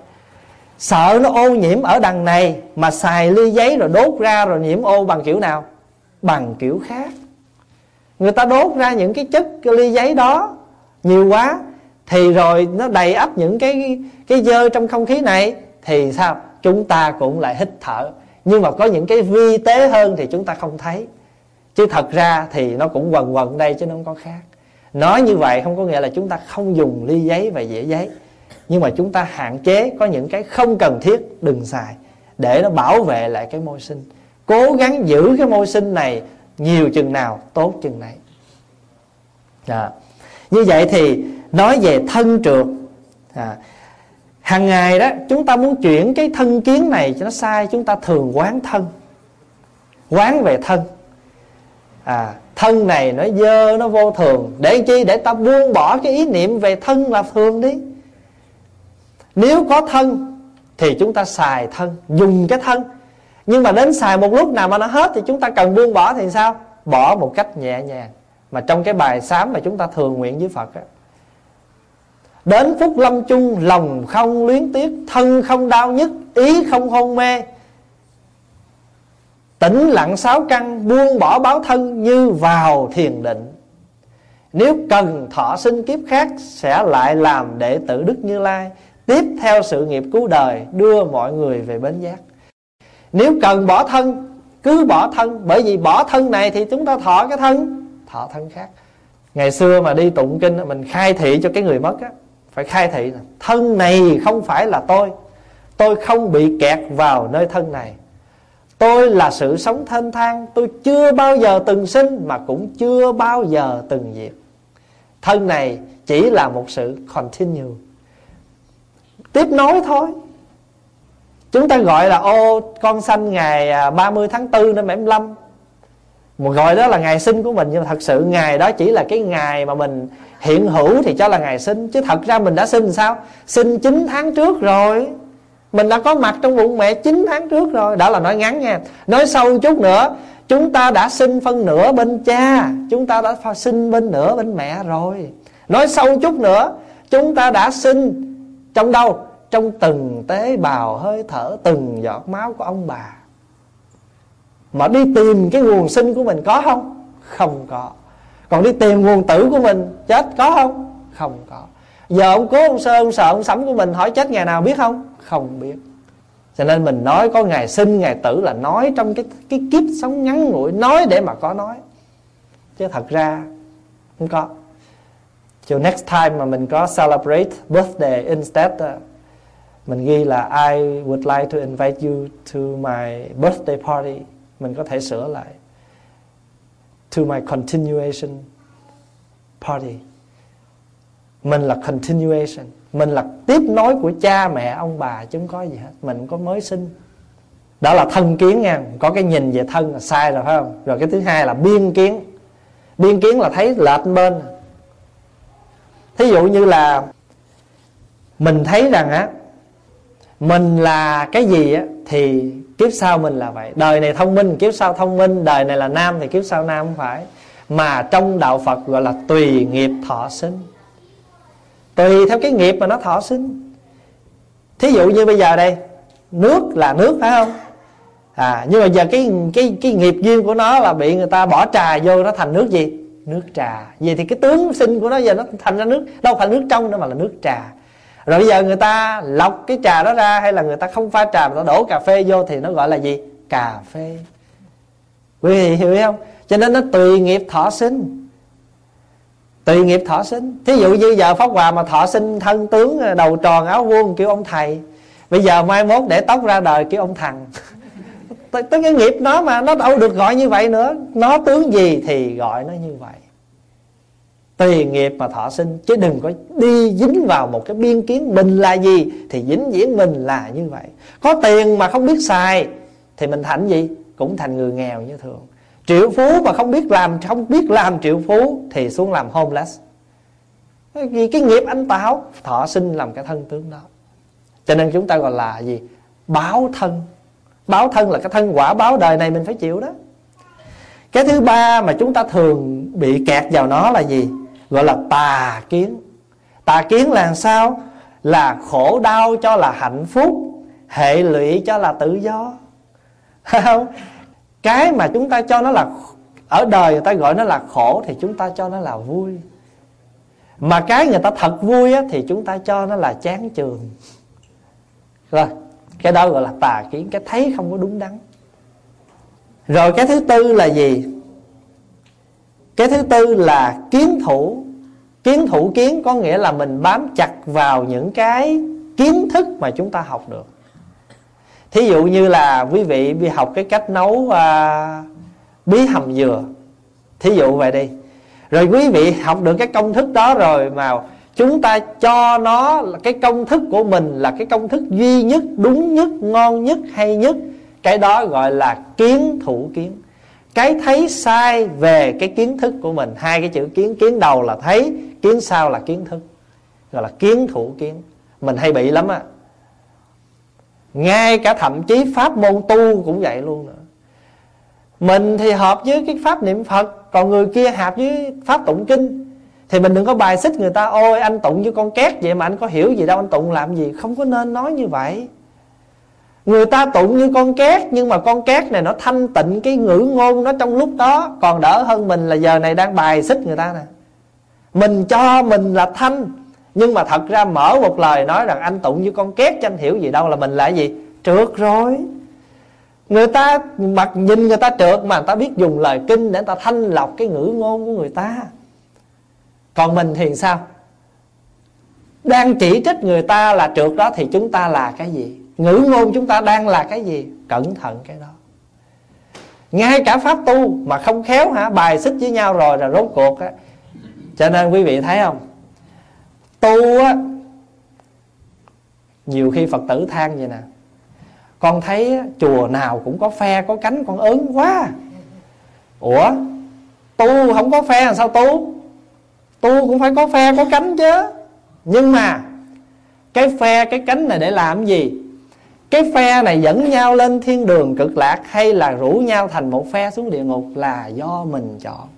[SPEAKER 2] sợ nó ô nhiễm ở đằng này mà xài ly giấy rồi đốt ra rồi nhiễm ô bằng kiểu nào? Bằng kiểu khác. Người ta đốt ra những cái chất cái ly giấy đó nhiều quá thì rồi nó đầy ấp những cái cái dơ trong không khí này thì sao? Chúng ta cũng lại hít thở. Nhưng mà có những cái vi tế hơn thì chúng ta không thấy. Chứ thật ra thì nó cũng quần quần đây chứ nó không có khác. Nói như vậy không có nghĩa là chúng ta không dùng ly giấy và dĩa giấy nhưng mà chúng ta hạn chế có những cái không cần thiết, đừng xài, để nó bảo vệ lại cái môi sinh. Cố gắng giữ cái môi sinh này nhiều chừng nào, tốt chừng này à. Dạ. như vậy thì nói về thân trượt à. Dạ. hàng ngày đó, chúng ta muốn chuyển cái thân kiến này cho nó sai, chúng ta thường quán thân. Quán về thân. À thân này nó dơ, nó vô thường. Để chi? Để ta buông bỏ cái ý niệm về thân là thường đi nếu có thân thì chúng ta xài thân, dùng cái thân. Nhưng mà đến xài một lúc nào mà nó hết thì chúng ta cần buông bỏ thì sao? Bỏ một cách nhẹ nhàng. Mà trong cái bài sám mà chúng ta thường nguyện với phật á, đến phút lâm chung, lòng không luyến tiếc, thân không đau nhức, ý không hôn mê Tĩnh lặng sáu căn, buông bỏ báo thân như vào thiền định. Nếu cần thọ sinh kiếp khác Sẽ lại làm đệ tử Đức Như Lai. Tiếp theo sự nghiệp cứu đời, Đưa mọi người về bến giác. Nếu cần bỏ thân, Cứ bỏ thân. Bởi vì bỏ thân này thì chúng ta thọ cái thân, Thọ thân khác. Ngày xưa mà đi tụng kinh, Mình khai thị cho cái người mất á, Phải khai thị là, Thân này không phải là tôi. Tôi không bị kẹt vào nơi thân này. Tôi là sự sống thênh thang. Tôi chưa bao giờ từng sinh, Mà cũng chưa bao giờ từng diệt. Thân này chỉ là một sự continue tiếp nối thôi. Chúng ta gọi là, ô, con sanh ngày à, 30 tháng 4 năm 75 một gọi đó là ngày sinh của mình, nhưng mà thật sự ngày đó chỉ là cái ngày mà mình hiện hữu thì cho là ngày sinh. Chứ thật ra mình đã sinh sao? Sinh 9 tháng trước rồi. Mình đã có mặt trong bụng mẹ 9 tháng trước rồi. Đó là nói ngắn nha. Nói sâu chút nữa, chúng ta đã sinh phân nửa bên cha, chúng ta đã sinh bên nửa bên mẹ rồi. Nói sâu chút nữa, chúng ta đã sinh trong đâu? Trong từng tế bào hơi thở, từng giọt máu của ông bà. Mà đi tìm cái nguồn sinh của mình có không? Không có. Còn đi tìm nguồn tử của mình chết có không? Không có. Giờ ông cố ông sơ, ông sợ ông sắm của mình hỏi chết ngày nào biết không? Không biết. Cho nên mình nói có ngày sinh, ngày tử là nói trong cái cái kiếp sống ngắn ngủi, nói để mà có nói. Chứ thật ra không có cho next time mà mình có celebrate birthday instead uh, mình ghi là I would like to invite you to my birthday party. Mình có thể sửa lại. To my continuation party. Mình là continuation. Mình là tiếp nối của cha mẹ ông bà chứ không có gì hết. Mình có mới sinh. Đó là thân kiến nha. Có cái nhìn về thân là sai rồi phải không? Rồi cái thứ hai là biên kiến. Biên kiến là thấy lệch bên thí dụ như là mình thấy rằng á, mình là cái gì á, thì kiếp sau mình là vậy. Đời này thông minh, kiếp sau thông minh. Đời này là nam thì kiếp sau nam không phải. Mà trong đạo phật gọi là tùy nghiệp thọ sinh. Tùy theo cái nghiệp mà nó thọ sinh. Thí dụ như bây giờ đây, nước là nước phải không? À nhưng mà giờ cái cái cái nghiệp duyên của nó là bị người ta bỏ trà vô nó thành nước gì? Nước trà. Vậy thì cái tướng sinh của nó giờ nó thành ra nước, đâu phải nước trong nữa mà là nước trà. Rồi bây giờ người ta lọc cái trà đó ra hay là người ta không pha trà mà ta đổ cà phê vô thì nó gọi là gì? Cà phê. Quý vị hiểu không? Cho nên nó tùy nghiệp thọ sinh. Tùy nghiệp thọ sinh. Thí dụ như giờ pháp hòa mà thọ sinh thân tướng à, đầu tròn áo vuông kêu ông thầy. Bây giờ mai mốt để tóc ra đời kêu ông thằng. *laughs* tới cái nghiệp nó mà nó đâu được gọi như vậy nữa. Nó tướng gì thì gọi nó như vậy. Tùy nghiệp mà thọ sinh, chứ đừng có đi dính vào một cái biên kiến mình là gì thì dính diễn mình là như vậy. Có tiền mà không biết xài thì mình thành gì? Cũng thành người nghèo như thường. Triệu phú mà không biết làm, không biết làm triệu phú thì xuống làm homeless. Vì cái nghiệp anh tạo, thọ sinh làm cái thân tướng đó. Cho nên chúng ta gọi là gì? Báo thân báo thân là cái thân quả báo đời này mình phải chịu đó. Cái thứ ba mà chúng ta thường bị kẹt vào nó là gì? Gọi là tà kiến. Tà kiến là sao? Là khổ đau cho là hạnh phúc hệ lụy cho là tự do. *laughs* Không? Cái mà chúng ta cho nó là ở đời người ta gọi nó là khổ thì chúng ta cho nó là vui. Mà cái người ta thật vui á, thì chúng ta cho nó là chán trường rồi cái đó gọi là tà kiến cái thấy không có đúng đắn. Rồi cái thứ tư là gì? Cái thứ tư là kiến thủ. Kiến thủ kiến có nghĩa là mình bám chặt vào những cái kiến thức mà chúng ta học được. Thí dụ như là quý vị đi học cái cách nấu à, bí hầm dừa. Thí dụ vậy đi. Rồi quý vị học được cái công thức đó rồi mà chúng ta cho nó là cái công thức của mình là cái công thức duy nhất, đúng nhất, ngon nhất, hay nhất. Cái đó gọi là kiến thủ kiến. Cái thấy sai về cái kiến thức của mình. Hai cái chữ kiến kiến đầu là thấy, kiến sau là kiến thức. Gọi là kiến thủ kiến. Mình hay bị lắm á. Ngay cả thậm chí pháp môn tu cũng vậy luôn nữa. Mình thì hợp với cái pháp niệm phật, còn người kia hợp với pháp tụng kinh thì mình đừng có bài xích người ta, ôi, anh tụng như con két vậy mà anh có hiểu gì đâu, anh tụng làm gì? Không có nên nói như vậy. Người ta tụng như con két, nhưng mà con két này nó thanh tịnh, cái ngữ ngôn nó trong lúc đó. Còn đỡ hơn mình là giờ này đang bài xích người ta nè. Mình cho mình là thanh, nhưng mà thật ra mở một lời nói rằng anh tụng như con két cho anh hiểu gì đâu là mình là gì. Trượt rồi. Người ta mặt nhìn người ta trượt mà người ta biết dùng lời kinh để người ta thanh lọc cái ngữ ngôn của người ta còn mình thì sao? Đang chỉ trích người ta là trượt đó thì chúng ta là cái gì? Ngữ ngôn chúng ta đang là cái gì? Cẩn thận cái đó. Ngay cả pháp tu mà không khéo hả? Bài xích với nhau rồi là rốt cuộc á. Cho nên quý vị thấy không? Tu á, nhiều khi phật tử than vậy nè. Con thấy chùa nào cũng có phe, có cánh con ớn quá. Ủa? Tu không có phe làm sao tu? Tu cũng phải có phe, có cánh chứ. Nhưng mà, cái phe, cái cánh này để làm gì? Cái phe này dẫn nhau lên thiên đường cực lạc hay là rủ nhau thành một phe xuống địa ngục là do mình chọn?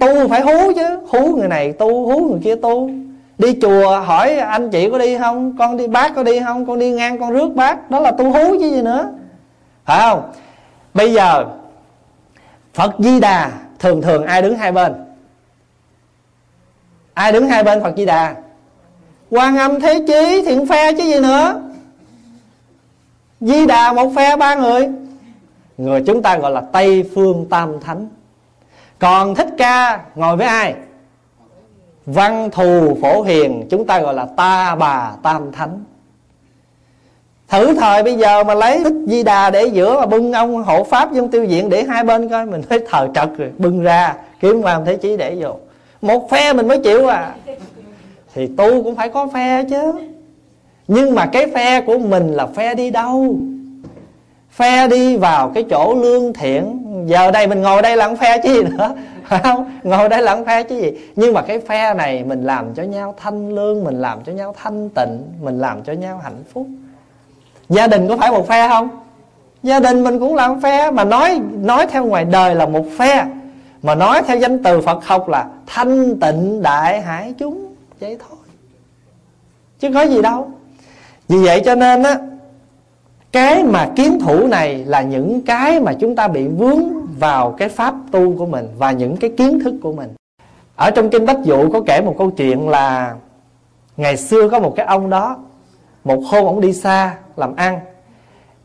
[SPEAKER 2] Tu phải hú chứ, hú người này tu, hú người kia tu. Đi chùa hỏi anh chị có đi không, con đi bác có đi không, con đi ngang con rước bác, đó là tu hú chứ gì nữa. Phải không? Bây giờ, phật di đà, thường thường ai đứng hai bên? Ai đứng hai bên phật di đà? Quan âm thế chí, thiện phe chứ gì nữa? Di đà một phe, ba người. Người chúng ta gọi là tây phương tam thánh. Còn thích ca ngồi với ai? Văn thù phổ hiền, chúng ta gọi là ta bà tam thánh. Thử thời bây giờ mà lấy thích di đà để giữa mà bưng ông hộ pháp trong tiêu diện để hai bên coi, mình thấy thờ trật rồi, bưng ra, kiếm quan thế chí để vô một phe mình mới chịu à. Thì tu cũng phải có phe chứ. Nhưng mà cái phe của mình là phe đi đâu? Phe đi vào cái chỗ lương thiện. Giờ đây mình ngồi đây là phe chứ gì nữa. *laughs* Phải không? Ngồi đây là phe chứ gì. Nhưng mà cái phe này mình làm cho nhau thanh lương, mình làm cho nhau thanh tịnh, mình làm cho nhau hạnh phúc. Gia đình có phải một phe không? Gia đình mình cũng làm phe. Mà nói nói theo ngoài đời là một phe mà nói theo danh từ phật học là thanh tịnh đại hải chúng vậy thôi. Chứ có gì đâu. Vì vậy cho nên á cái mà kiến thủ này là những cái mà chúng ta bị vướng vào cái pháp tu của mình và những cái kiến thức của mình. Ở trong kinh bách dụ có kể một câu chuyện là ngày xưa có một cái ông đó một hôm ông đi xa làm ăn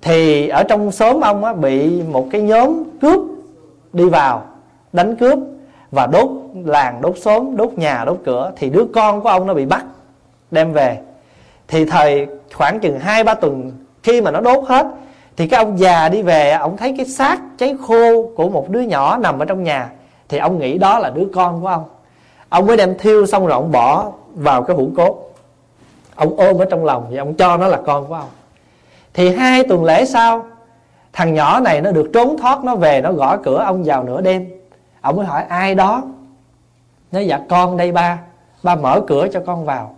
[SPEAKER 2] thì ở trong xóm ông á, bị một cái nhóm cướp đi vào đánh cướp và đốt làng, đốt xóm, đốt nhà, đốt cửa thì đứa con của ông nó bị bắt, đem về. Thì thời khoảng chừng hai ba tuần khi mà nó đốt hết, thì cái ông già đi về, ông thấy cái xác cháy khô của một đứa nhỏ nằm ở trong nhà, thì ông nghĩ đó là đứa con của ông. Ông mới đem thiêu xong rồi ông bỏ vào cái hũ cốt. Ông ôm ở trong lòng và ông cho nó là con của ông. Thì hai tuần lễ sau, thằng nhỏ này nó được trốn thoát, nó về, nó gõ cửa, ông vào nửa đêm ông mới hỏi, ai đó? Nói dạ con đây ba ba mở cửa cho con vào.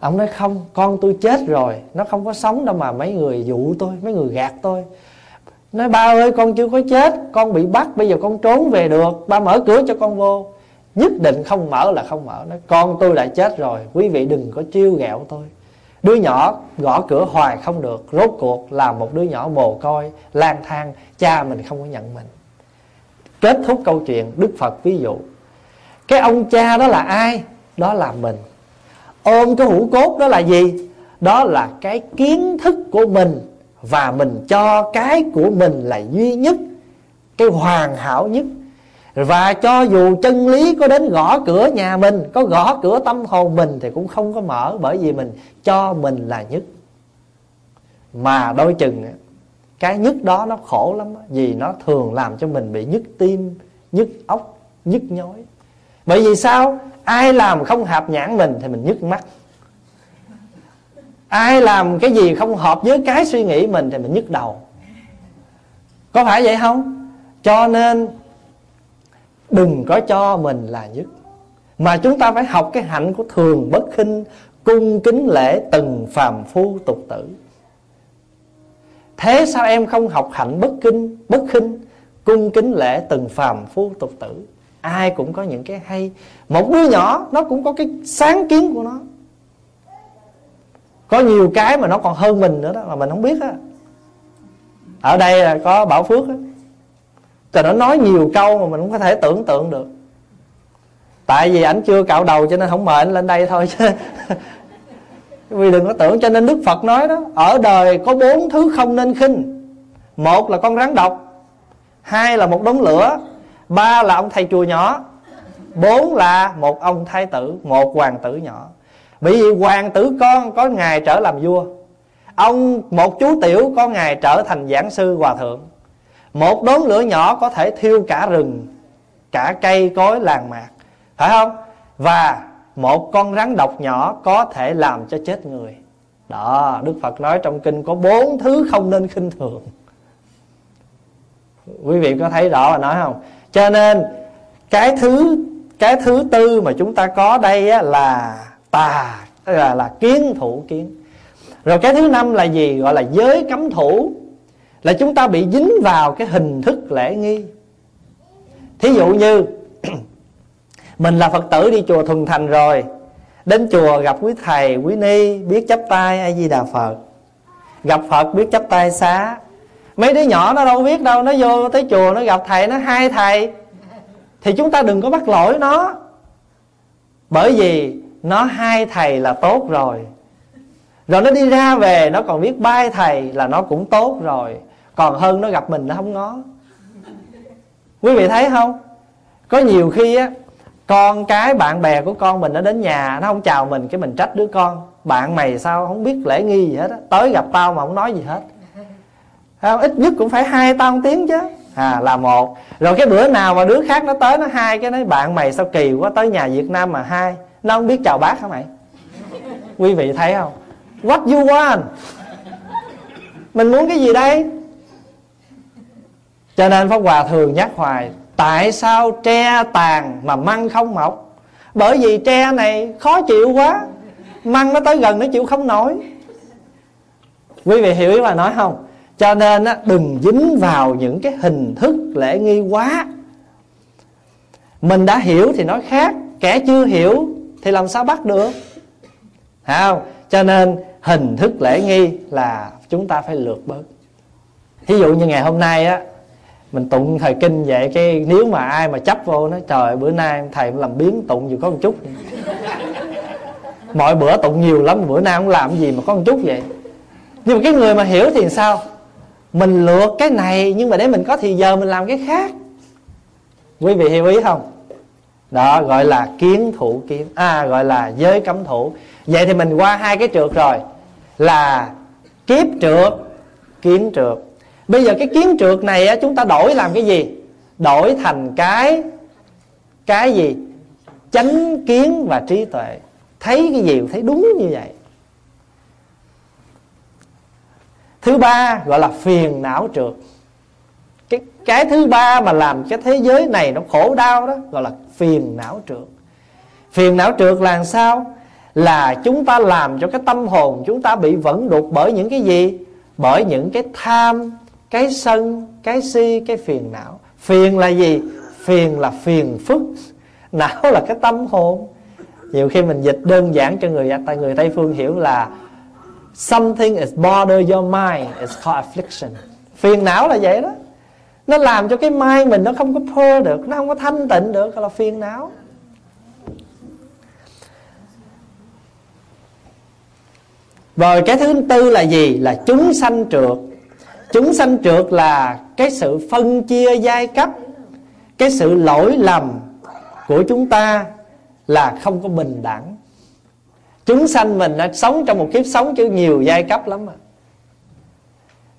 [SPEAKER 2] Ông nói, không, con tôi chết rồi, nó không có sống đâu mà mấy người dụ tôi, mấy người gạt tôi. Nói, ba ơi, con chưa có chết, con bị bắt, bây giờ con trốn về được, ba mở cửa cho con vô. Nhất định không mở là không mở. Nói, con tôi đã chết rồi, quý vị đừng có chiêu ghẹo tôi. Đứa nhỏ gõ cửa hoài không được, rốt cuộc là một đứa nhỏ mồ côi lang thang, cha mình không có nhận mình kết thúc câu chuyện đức phật ví dụ. Cái ông cha đó là ai? Đó là mình. Ôm cái hũ cốt đó là gì? Đó là cái kiến thức của mình và mình cho cái của mình là duy nhất, cái hoàn hảo nhất. Và cho dù chân lý có đến gõ cửa nhà mình, có gõ cửa tâm hồn mình thì cũng không có mở bởi vì mình cho mình là nhất. Mà đôi chừng cái nhất đó nó khổ lắm vì nó thường làm cho mình bị nhức tim, nhức óc, nhức nhối. Bởi vì sao? Ai làm không hợp nhãn mình thì mình nhức mắt. Ai làm cái gì không hợp với cái suy nghĩ mình thì mình nhức đầu. Có phải vậy không? Cho nên đừng có cho mình là nhất mà chúng ta phải học cái hạnh của thường bất khinh, cung kính lễ từng phàm phu tục tử thế sao em không học hạnh bất kinh, bất khinh, cung kính lễ từng phàm phu tục tử? Ai cũng có những cái hay. Một đứa nhỏ, nó cũng có cái sáng kiến của nó. Có nhiều cái mà nó còn hơn mình nữa đó, mà mình không biết á. Ở đây là có bảo phước á. Trời, nó nói nhiều câu mà mình không có thể tưởng tượng được. Tại vì ảnh chưa cạo đầu cho nên không mời anh lên đây thôi chứ. *laughs* Vì đừng có tưởng cho nên Đức Phật nói đó, Ở đời có bốn thứ không nên khinh. Một là con rắn độc, Hai là một đống lửa, Ba là ông thầy chùa nhỏ, Bốn là một ông thái tử, Một hoàng tử nhỏ. Bởi vì hoàng tử con có ngày trở làm vua, Ông một chú tiểu có ngày trở thành giảng sư hòa thượng, một đốm lửa nhỏ có thể thiêu cả rừng, Cả cây cối, làng mạc. Phải không? Và một con rắn độc nhỏ có thể làm cho chết người. Đó đức phật nói trong kinh có bốn thứ không nên khinh thường. Quý vị có thấy rõ mà nói không? Cho nên cái thứ cái thứ tư mà chúng ta có đây á, là tà là là kiến thủ kiến. Rồi cái thứ năm là gì? Gọi là giới cấm thủ. Là chúng ta bị dính vào cái hình thức lễ nghi. Thí dụ như mình là phật tử đi chùa thuần thành rồi. Đến chùa gặp quý thầy, quý ni, biết chấp tay a di đà phật. Gặp phật, biết chấp tay xá. Mấy đứa nhỏ nó đâu biết đâu, nó vô tới chùa nó gặp thầy, nó hai thầy. Thì chúng ta đừng có bắt lỗi nó. Bởi vì nó hai thầy là tốt rồi. Rồi nó đi ra về, nó còn biết bay thầy là nó cũng tốt rồi. Còn hơn nó gặp mình nó không ngó. Quý vị thấy không? Có nhiều khi á con cái bạn bè của con mình nó đến nhà, nó không chào mình, cái mình trách đứa con. Bạn mày sao không biết lễ nghi gì hết á. Tới gặp tao mà không nói gì hết. Không? ít nhất cũng phải hai tao tiếng chứ. À là một. Rồi cái bữa nào mà đứa khác nó tới, nó hai cái nói, bạn mày sao kỳ quá, tới nhà việt nam mà hai. Nó không biết chào bác hả mày? Quý vị thấy không? What you want? Mình muốn cái gì đây? Cho nên pháp hòa thường nhắc hoài tại sao tre tàn mà măng không mọc? Bởi vì tre này khó chịu quá. Măng nó tới gần nó chịu không nổi. Quý vị hiểu ý mà nói không? Cho nên á, đừng dính vào những cái hình thức lễ nghi quá. Mình đã hiểu thì nói khác. Kẻ chưa hiểu thì làm sao bắt được? Không cho nên hình thức lễ nghi là chúng ta phải lược bớt. Thí dụ như ngày hôm nay á mình tụng thời kinh vậy, cái nếu mà ai mà chấp vô nó, trời bữa nay thầy làm biến tụng dù có một chút mọi bữa tụng nhiều lắm, bữa nay không làm gì mà có một chút vậy. Nhưng mà cái người mà hiểu thì sao? Mình lượt cái này, nhưng mà để mình có thì giờ mình làm cái khác. Quý vị hiểu ý không? Đó, gọi là kiến thủ kiến à gọi là giới cấm thủ. Vậy thì mình qua hai cái trượt rồi, là kiếp trượt kiến trượt bây giờ cái kiến trượt này á, chúng ta đổi làm cái gì? Đổi thành cái cái gì? Chánh kiến và trí tuệ. Thấy cái gì thấy đúng như vậy? Thứ ba gọi là phiền não trượt. Cái cái thứ ba mà làm cái thế giới này nó khổ đau đó gọi là phiền não trượt. Phiền não trượt là sao? Là chúng ta làm cho cái tâm hồn chúng ta bị vẫn đục bởi những cái gì? Bởi những cái tham cái sân, cái si, cái phiền não. Phiền là gì? Phiền là phiền phức. Não là cái tâm hồn. Nhiều khi mình dịch đơn giản cho người ta người tây phương hiểu là something is bother your mind, it's called affliction. Phiền não là vậy đó. Nó làm cho cái mind mình nó không có pure được, nó không có thanh tịnh được, gọi là phiền não. Rồi cái thứ tư là gì? Là chúng sanh trượt chúng sanh trượt là cái sự phân chia giai cấp cái sự lỗi lầm của chúng ta là không có bình đẳng. Chúng sanh mình đã sống trong một kiếp sống chứ nhiều giai cấp lắm mà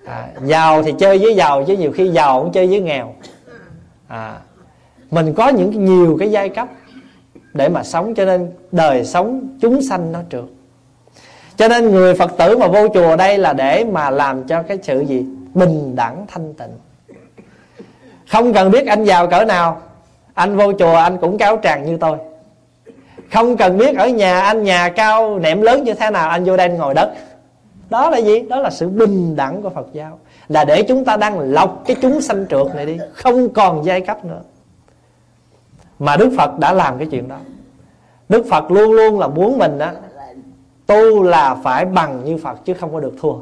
[SPEAKER 2] à, giàu thì chơi với giàu chứ nhiều khi giàu cũng chơi với nghèo. À, mình có những nhiều cái giai cấp để mà sống cho nên đời sống chúng sanh nó trượt. Cho nên người phật tử mà vô chùa đây là để mà làm cho cái sự gì? Bình đẳng thanh tịnh. Không cần biết anh giàu cỡ nào, anh vô chùa anh cũng cáo tràng như tôi. Không cần biết ở nhà anh nhà cao, nệm lớn như thế nào, anh vô đây anh ngồi đất. Đó là gì? Đó là sự bình đẳng của phật giáo. Là để chúng ta đang lọc cái chúng sanh trượt này đi, không còn giai cấp nữa. Mà đức phật đã làm cái chuyện đó. Đức phật luôn luôn là muốn mình á, tu là phải bằng như phật chứ không có được thua.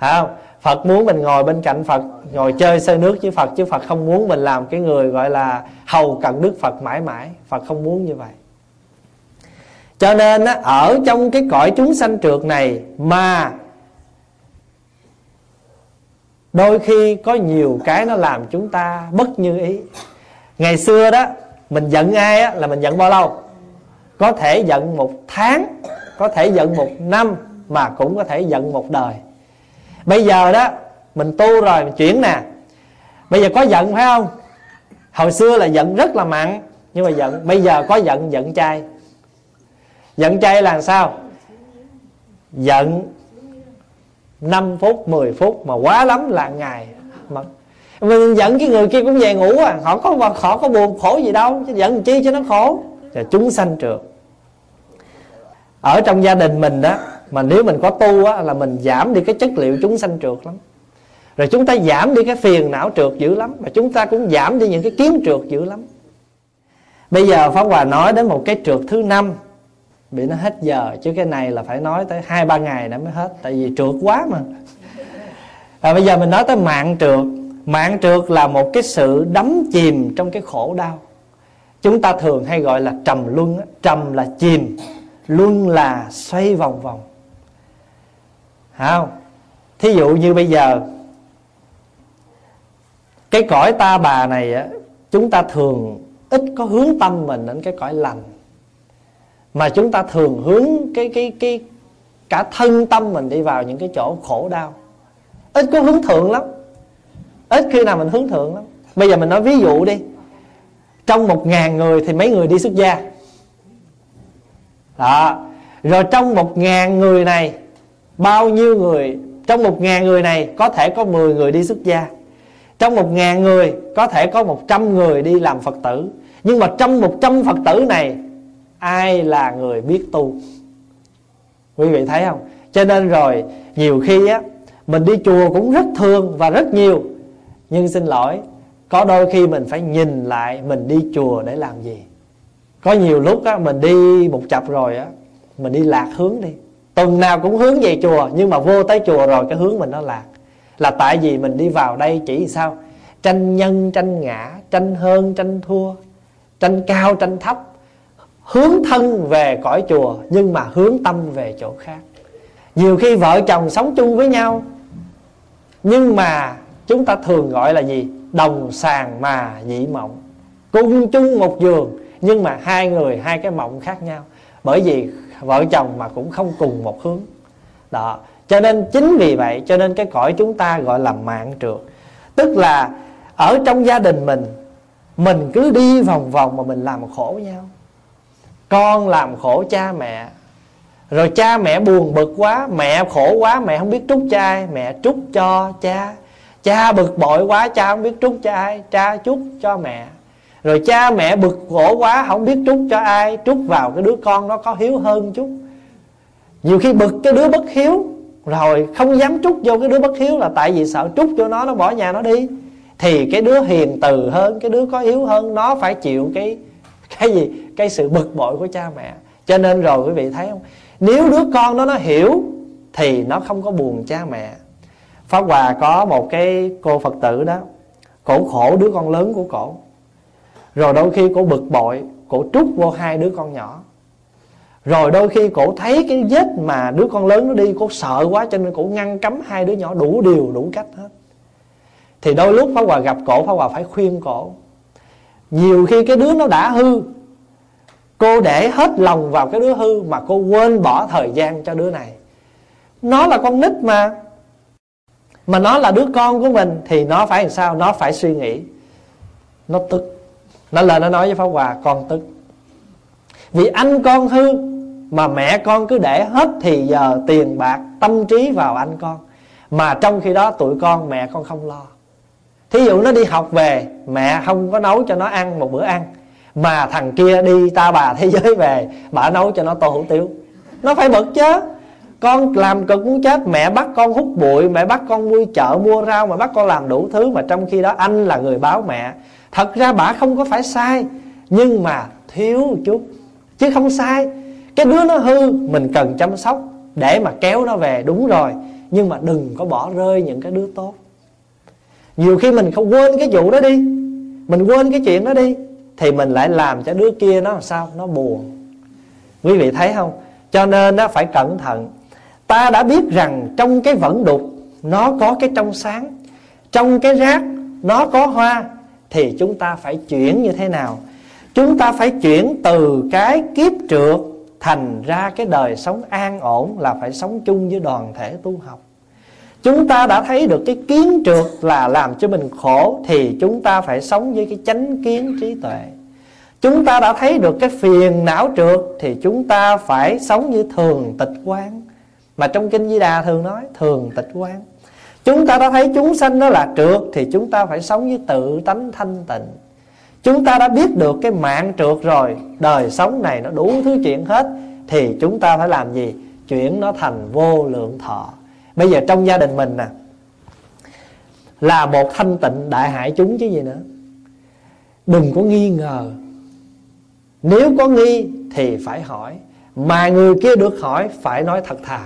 [SPEAKER 2] Thấy không? Phật muốn mình ngồi bên cạnh Phật Ngồi chơi sơi nước với Phật Chứ Phật không muốn mình làm cái người gọi là Hầu cận Đức Phật mãi mãi. Phật không muốn như vậy. Cho nên á, ở trong cái cõi chúng sanh trượt này Mà Đôi khi có nhiều cái nó làm chúng ta bất như ý. Ngày xưa đó Mình giận ai á, là mình giận bao lâu? Có thể giận một tháng Có thể giận một năm Mà cũng có thể giận một đời bây giờ đó, mình tu rồi, mình chuyển nè. Bây giờ có giận phải không? Hồi xưa là giận rất là mặn, nhưng mà giận, bây giờ có giận giận chay. Giận chay là sao? Giận 5 phút 10 phút mà quá lắm là ngày mà mình giận cái người kia cũng về ngủ à họ có họ có buồn khổ gì đâu, chứ giận chi cho nó khổ. Là chúng sanh trượt. Ở trong gia đình mình đó mà nếu mình có tu á là mình giảm đi cái chất liệu chúng sanh trượt lắm. Rồi chúng ta giảm đi cái phiền não trượt dữ lắm mà chúng ta cũng giảm đi những cái kiến trượt dữ lắm. Bây giờ pháp hòa nói đến một cái trượt thứ năm bị nó hết giờ chứ cái này là phải nói tới hai ba ngày nữa mới hết tại vì trượt quá mà. À, bây giờ mình nói tới mạng trượt. Mạng trượt là một cái sự đắm chìm trong cái khổ đau. Chúng ta thường hay gọi là trầm luân trầm là chìm luân là xoay vòng vòng không thí dụ như bây giờ, cái cõi ta bà này á, chúng ta thường ít có hướng tâm mình đến cái cõi lành, mà chúng ta thường hướng cái cái cái, cả thân tâm mình đi vào những cái chỗ khổ đau. Ít có hướng thượng lắm. Ít khi nào mình hướng thượng lắm. Bây giờ mình nói ví dụ đi. Trong một ngàn người thì mấy người đi xuất gia? Đó. Rồi trong một ngàn người này bao nhiêu người, trong một ngàn người này có thể có 10 người đi xuất gia. Trong một ngàn người có thể có một trăm người đi làm Phật tử. Nhưng mà trong một trăm Phật tử này, Ai là người biết tu? Quý vị thấy không? Cho nên rồi, nhiều khi á, Mình đi chùa cũng rất thường và rất nhiều. Nhưng xin lỗi, Có đôi khi mình phải nhìn lại Mình đi chùa để làm gì. Có nhiều lúc á, mình đi một chập rồi á, Mình đi lạc hướng đi. Tuần nào cũng hướng về chùa, Nhưng mà vô tới chùa rồi cái hướng mình nó lạc. Là tại vì mình đi vào đây chỉ sao? Tranh nhân, tranh ngã, tranh hơn, tranh thua, tranh cao, tranh thấp. Hướng thân về cõi chùa, nhưng mà hướng tâm về chỗ khác. Nhiều khi vợ chồng sống chung với nhau, nhưng mà chúng ta thường gọi là gì? Đồng sàng mà dị mộng. Cùng chung một giường, nhưng mà hai người, hai cái mộng khác nhau. Bởi vì vợ chồng mà cũng không cùng một hướng. Đó. Cho nên chính vì vậy, cho nên cái cõi chúng ta gọi là mạng trượt tức là ở trong gia đình mình mình cứ đi vòng vòng mà mình làm khổ nhau. Con làm khổ cha mẹ. Rồi cha mẹ buồn bực quá, mẹ khổ quá, mẹ không biết trút cho ai mẹ trút cho cha. Cha bực bội quá, cha không biết trút cho ai cha trút cho mẹ rồi cha mẹ bực khổ quá, không biết trút cho ai, trút vào cái đứa con nó có hiếu hơn chút. Nhiều khi bực cái đứa bất hiếu, rồi không dám trút vô cái đứa bất hiếu là tại vì sợ trút cho nó nó bỏ nhà nó đi. Thì cái đứa hiền từ hơn, cái đứa có hiếu hơn, nó phải chịu cái cái gì? Cái sự bực bội của cha mẹ. Cho nên rồi quý vị thấy không? Nếu đứa con đó nó hiểu, thì nó không có buồn cha mẹ. Pháp hòa có một cái cô phật tử đó, cổ khổ, đứa con lớn của cổ rồi đôi khi cổ bực bội, cổ trút vô hai đứa con nhỏ. Rồi đôi khi cổ thấy cái vết mà đứa con lớn nó đi, Cổ sợ quá cho nên cổ ngăn cấm hai đứa nhỏ đủ điều, đủ cách hết. Thì đôi lúc Pháp Hòa gặp cổ, Pháp Hòa phải khuyên cổ. Nhiều khi cái đứa nó đã hư, Cô để hết lòng vào cái đứa hư Mà cô quên bỏ thời gian cho đứa này. Nó là con nít mà. Mà nó là đứa con của mình Thì nó phải làm sao? Nó phải suy nghĩ. Nó tức. Nó lên, nó nói với Pháp Hòa Con tức. Vì anh con hư mà mẹ con cứ để hết thì giờ tiền bạc, tâm trí vào anh con. Mà trong khi đó tụi con, mẹ con không lo. Thí dụ nó đi học về, mẹ không có nấu cho nó ăn một bữa ăn. Mà thằng kia đi ta bà thế giới về, bà nấu cho nó tô hủ tiếu. Nó phải bực chứ con làm cực muốn chết, mẹ bắt con hút bụi, mẹ bắt con vui chợ, mua rau mà bắt con làm đủ thứ mà trong khi đó anh là người báo mẹ. Thật ra bà không có phải sai, nhưng mà thiếu một chút, chứ không sai. Cái đứa nó hư, mình cần chăm sóc để mà kéo nó về, đúng rồi. Nhưng mà đừng có bỏ rơi những cái đứa tốt. Nhiều khi mình không quên cái vụ đó đi, mình quên cái chuyện đó đi, thì mình lại làm cho đứa kia nó làm sao? Nó buồn. Quý vị thấy không? Cho nên nó phải cẩn thận ta đã biết rằng trong cái vẫn đục, nó có cái trong sáng. Trong cái rác, nó có hoa. Thì chúng ta phải chuyển như thế nào? Chúng ta phải chuyển từ cái kiếp trượt Thành ra cái đời sống an ổn Là phải sống chung với đoàn thể tu học. Chúng ta đã thấy được cái kiến trượt Là làm cho mình khổ, Thì chúng ta phải sống với cái chánh kiến trí tuệ. Chúng ta đã thấy được cái phiền não trượt, Thì chúng ta phải sống như thường tịch quan mà trong kinh di đà thường nói, thường tịch quan chúng ta đã thấy chúng sanh đó là trượt thì chúng ta phải sống với tự tánh thanh tịnh. Chúng ta đã biết được cái mạng trượt rồi, đời sống này nó đủ thứ chuyện hết, thì chúng ta phải làm gì? Chuyển nó thành vô lượng thọ. Bây giờ trong gia đình mình nè, là một thanh tịnh đại hại chúng chứ gì nữa. Đừng có nghi ngờ. Nếu có nghi thì phải hỏi. Mà người kia được hỏi, phải nói thật thà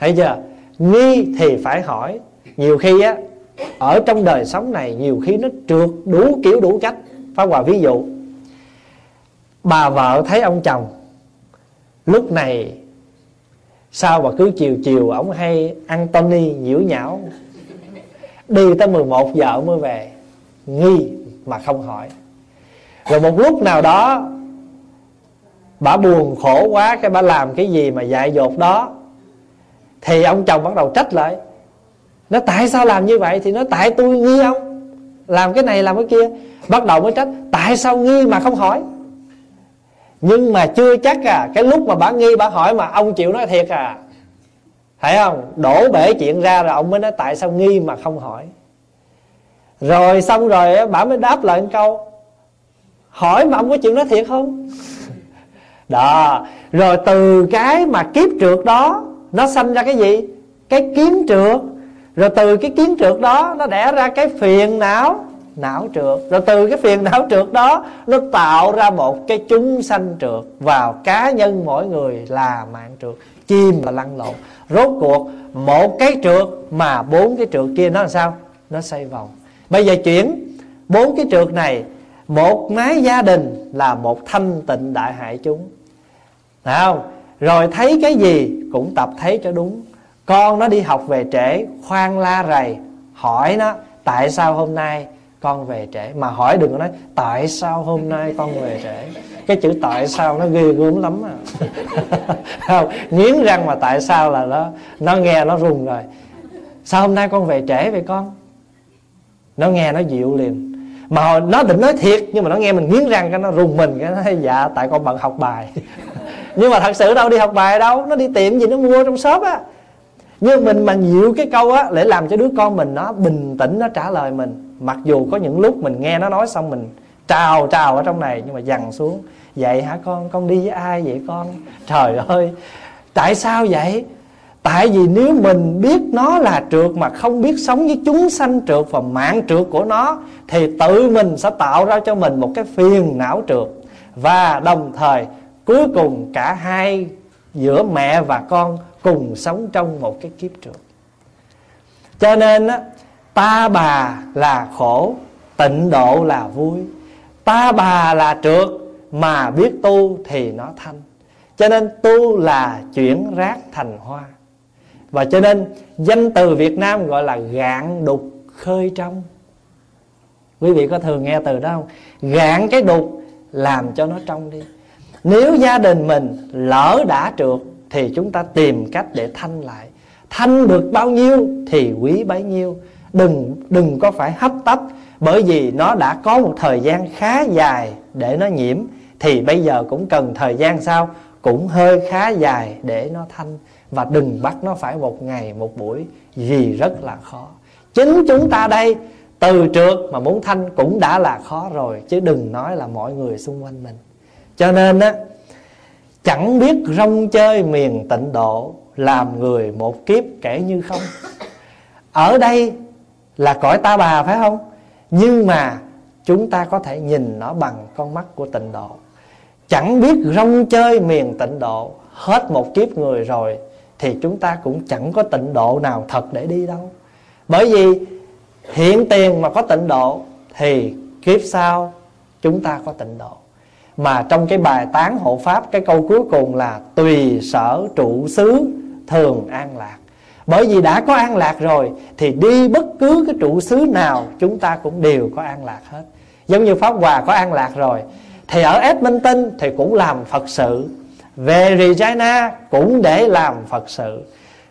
[SPEAKER 2] thấy chưa? Nghi thì phải hỏi. Nhiều khi á, ở trong đời sống này nhiều khi nó trượt đủ kiểu đủ cách. Phá Hòa ví dụ, Bà vợ thấy ông chồng, Lúc này Sao mà cứ chiều chiều Ông hay ăn Tony nhiễu nhão? Đi tới 11 giờ mới về. Nghi mà không hỏi. Rồi một lúc nào đó, Bà buồn khổ quá, Cái bà làm cái gì mà dại dột đó thì ông chồng bắt đầu trách lại. Nó, tại sao làm như vậy? Thì nó, tại tôi nghi ông Làm cái này, làm cái kia. Bắt đầu mới trách, Tại sao nghi mà không hỏi? Nhưng mà chưa chắc à Cái lúc mà bà nghi, bà hỏi mà ông chịu nói thiệt à. Thấy không? Đổ bể chuyện ra rồi ông mới nói, Tại sao nghi mà không hỏi? Rồi xong rồi bà mới đáp lại một câu, Hỏi mà ông có chịu nói thiệt không? *laughs* Đó. Rồi từ cái mà kiếp trượt đó nó sanh ra cái gì? Cái kiến trượt Rồi từ cái kiến trượt đó, Nó đẻ ra cái phiền não. Não trượt rồi từ cái phiền não trượt đó, nó tạo ra một cái chúng sanh trượt vào cá nhân mỗi người là mạng trượt chim và lăn lộn. Rốt cuộc, một cái trượt mà bốn cái trượt kia nó làm sao? Nó xoay vòng. Bây giờ chuyển, bốn cái trượt này, một mái gia đình là một thanh tịnh đại hại chúng. Thấy không? Rồi thấy cái gì cũng tập thấy cho đúng. Con nó đi học về trễ, khoan la rầy, hỏi nó, tại sao hôm nay con về trễ? Mà hỏi đừng có nói, tại sao hôm nay con về trễ? Cái chữ tại sao nó ghê gớm lắm à. *laughs* Không, nghiến răng mà tại sao là nó nó nghe nó rùng rồi. Sao hôm nay con về trễ vậy con? Nó nghe nó dịu liền. Mà nó định nói thiệt, nhưng mà nó nghe mình nghiến răng cái nó rùng mình, cái nó nói dạ tại con bận học bài. *laughs* nhưng mà thật sự đâu, đi học bài đâu, nó đi tiệm gì nó mua trong shop á. Nhưng mình mà nhiều cái câu á, để làm cho đứa con mình nó bình tĩnh, nó trả lời mình. Mặc dù có những lúc mình nghe nó nói xong mình trào trào ở trong này, nhưng mà dằn xuống. Vậy hả con? Con đi với ai vậy con? Trời ơi, tại sao vậy? Tại vì nếu mình biết nó là trượt mà không biết sống với chúng sanh trượt và mạng trượt của nó, thì tự mình sẽ tạo ra cho mình một cái phiền não trượt. Và đồng thời cuối cùng cả hai, giữa mẹ và con, cùng sống trong một cái kiếp trượt cho nên á, ta bà là khổ, tịnh độ là vui. Ta bà là trượt, mà biết tu thì nó thanh. Cho nên tu là chuyển rác thành hoa. Và cho nên danh từ Việt Nam gọi là gạn đục khơi trong. Quý vị có thường nghe từ đó không? Gạn cái đục làm cho nó trong đi. Nếu gia đình mình lỡ đã trượt, Thì chúng ta tìm cách để thanh lại. Thanh được bao nhiêu thì quý bấy nhiêu. Đừng đừng có phải hấp tấp, bởi vì nó đã có một thời gian khá dài để nó nhiễm. Thì bây giờ cũng cần thời gian sao? Cũng hơi khá dài để nó thanh. Và đừng bắt nó phải một ngày, một buổi, vì rất là khó. Chính chúng ta đây, từ trượt mà muốn thanh cũng đã là khó rồi, chứ đừng nói là mọi người xung quanh mình cho nên á, chẳng biết rong chơi miền tịnh độ làm người một kiếp kể như không. Ở đây là cõi ta bà, phải không? Nhưng mà chúng ta có thể nhìn nó bằng con mắt của tịnh độ. Chẳng biết rong chơi miền tịnh độ hết một kiếp người rồi thì chúng ta cũng chẳng có tịnh độ nào thật để đi đâu. Bởi vì hiện tiền mà có tịnh độ thì kiếp sau chúng ta có tịnh độ mà trong cái bài tán hộ pháp, cái câu cuối cùng là tùy sở trụ xứ thường an lạc. Bởi vì đã có an lạc rồi, Thì đi bất cứ cái trụ xứ nào Chúng ta cũng đều có an lạc hết. Giống như Pháp Hòa có an lạc rồi, Thì ở Edmonton thì cũng làm Phật sự. Về Regina cũng để làm Phật sự.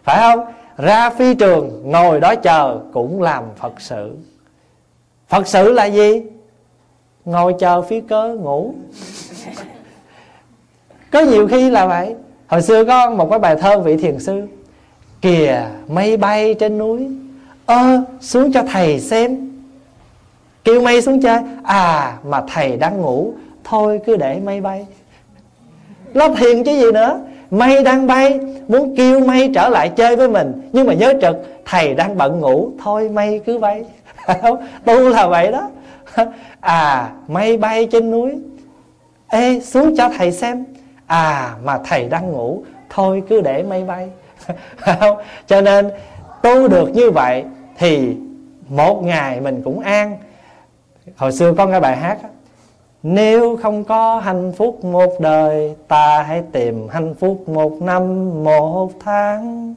[SPEAKER 2] Phải không? Ra phi trường, ngồi đó chờ cũng làm Phật sự. Phật sự là gì? Ngồi chờ phía cơ ngủ. Có nhiều khi là vậy. Hồi xưa có một cái bài thơ vị thiền sư, kìa mây bay trên núi, ơ, xuống cho thầy xem. Kêu mây xuống chơi à mà thầy đang ngủ, thôi cứ để mây bay. Lo thiền chứ gì nữa. Mây đang bay, muốn kêu mây trở lại chơi với mình. Nhưng mà nhớ trực, thầy đang bận ngủ, thôi mây cứ bay. *laughs* Tu là vậy đó à mây bay trên núi. Ê, xuống cho thầy xem. À mà thầy đang ngủ. Thôi cứ để mây bay. *laughs* Cho nên tu được như vậy thì một ngày mình cũng an. Hồi xưa có nghe bài hát nếu không có hạnh phúc một đời, Ta hãy tìm hạnh phúc một năm một tháng.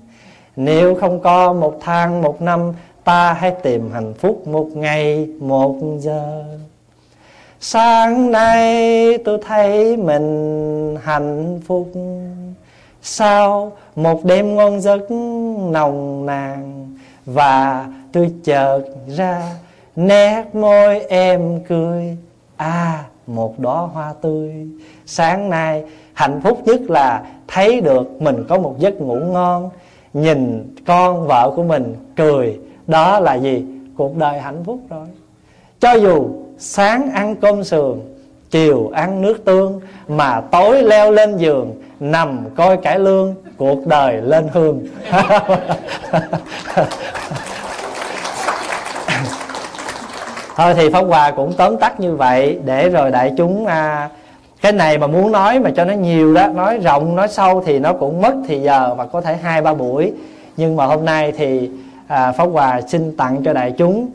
[SPEAKER 2] Nếu không có một tháng một năm Ta hãy tìm hạnh phúc một ngày, một giờ. Sáng nay tôi thấy mình hạnh phúc. Sau một đêm ngon giấc nồng nàn Và tôi chợt ra, nét môi em cười. À một đóa hoa tươi. Sáng nay hạnh phúc nhất là Thấy được mình có một giấc ngủ ngon, Nhìn con vợ của mình cười. Đó là gì? Cuộc đời hạnh phúc rồi. Cho dù sáng ăn cơm sườn Chiều ăn nước tương Mà tối leo lên giường Nằm coi cải lương Cuộc đời lên hương. *laughs* Thôi thì pháp hòa cũng tóm tắt như vậy để rồi đại chúng à, cái này mà muốn nói mà cho nó nhiều đó nói rộng nói sâu thì nó cũng mất thì giờ và có thể hai ba buổi. Nhưng mà hôm nay thì à, pháp hòa xin tặng cho đại chúng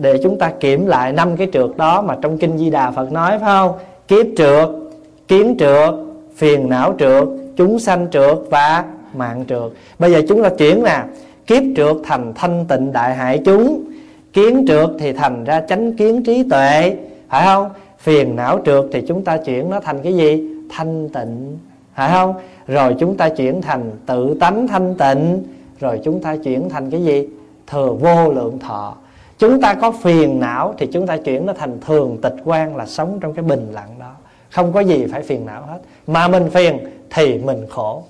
[SPEAKER 2] để chúng ta kiểm lại năm cái trượt đó mà trong kinh di đà phật nói phải không? Kiếp trượt kiến trượt phiền não trượt chúng sanh trượt và mạng trượt. Bây giờ chúng ta chuyển nè. Kiếp trượt thành thanh tịnh đại hại chúng kiến trượt thì thành ra chánh kiến trí tuệ. Phải không? Phiền não trượt thì chúng ta chuyển nó thành cái gì? Thanh tịnh. Phải không? Rồi chúng ta chuyển thành tự tánh thanh tịnh. Rồi chúng ta chuyển thành cái gì? Thừa vô lượng thọ. Chúng ta có phiền não thì chúng ta chuyển nó thành thường tịch quan là sống trong cái bình lặng đó. Không có gì phải phiền não hết. Mà mình phiền thì mình khổ.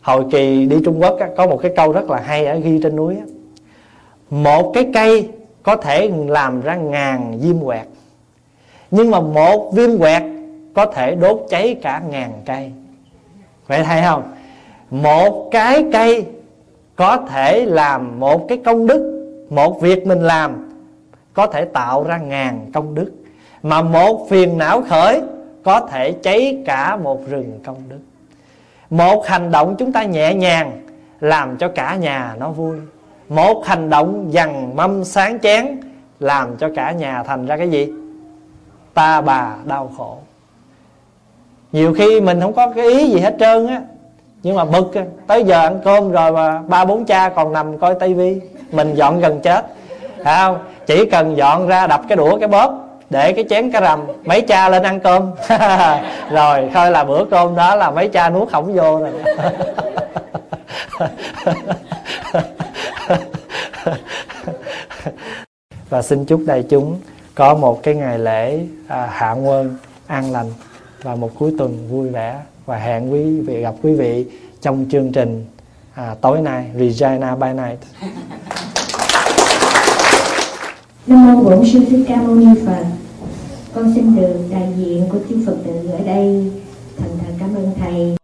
[SPEAKER 2] Hồi kỳ đi trung quốc có một cái câu rất là hay ở ghi trên núi một cái cây có thể làm ra ngàn diêm quẹt, nhưng mà một viêm quẹt có thể đốt cháy cả ngàn cây. Vậy thấy không? Một cái cây có thể làm một cái công đức, một việc mình làm, có thể tạo ra ngàn công đức. Mà một phiền não khởi, có thể cháy cả một rừng công đức. Một hành động chúng ta nhẹ nhàng, làm cho cả nhà nó vui. Một hành động dằn mâm sáng chén, làm cho cả nhà thành ra cái gì? Ta bà đau khổ. Nhiều khi mình không có cái ý gì hết trơn á nhưng mà bực tới giờ ăn cơm rồi mà ba bốn cha còn nằm coi tivi mình dọn gần chết. Phải không? Chỉ cần dọn ra đập cái đũa cái bóp để cái chén cái rầm mấy cha lên ăn cơm. *laughs* Rồi thôi là bữa cơm đó là mấy cha nuốt khổng vô rồi. *laughs* Và xin chúc đại chúng có một cái ngày lễ à, hạ quân an lành và một cuối tuần vui vẻ và hẹn quý vị gặp quý vị trong chương trình à, tối nay Regina by Night.
[SPEAKER 1] Nam mô Bổn sư Thích Ca Mâu Ni Phật. Con xin được đại diện của chư Phật tử ở đây thành thật cảm ơn thầy.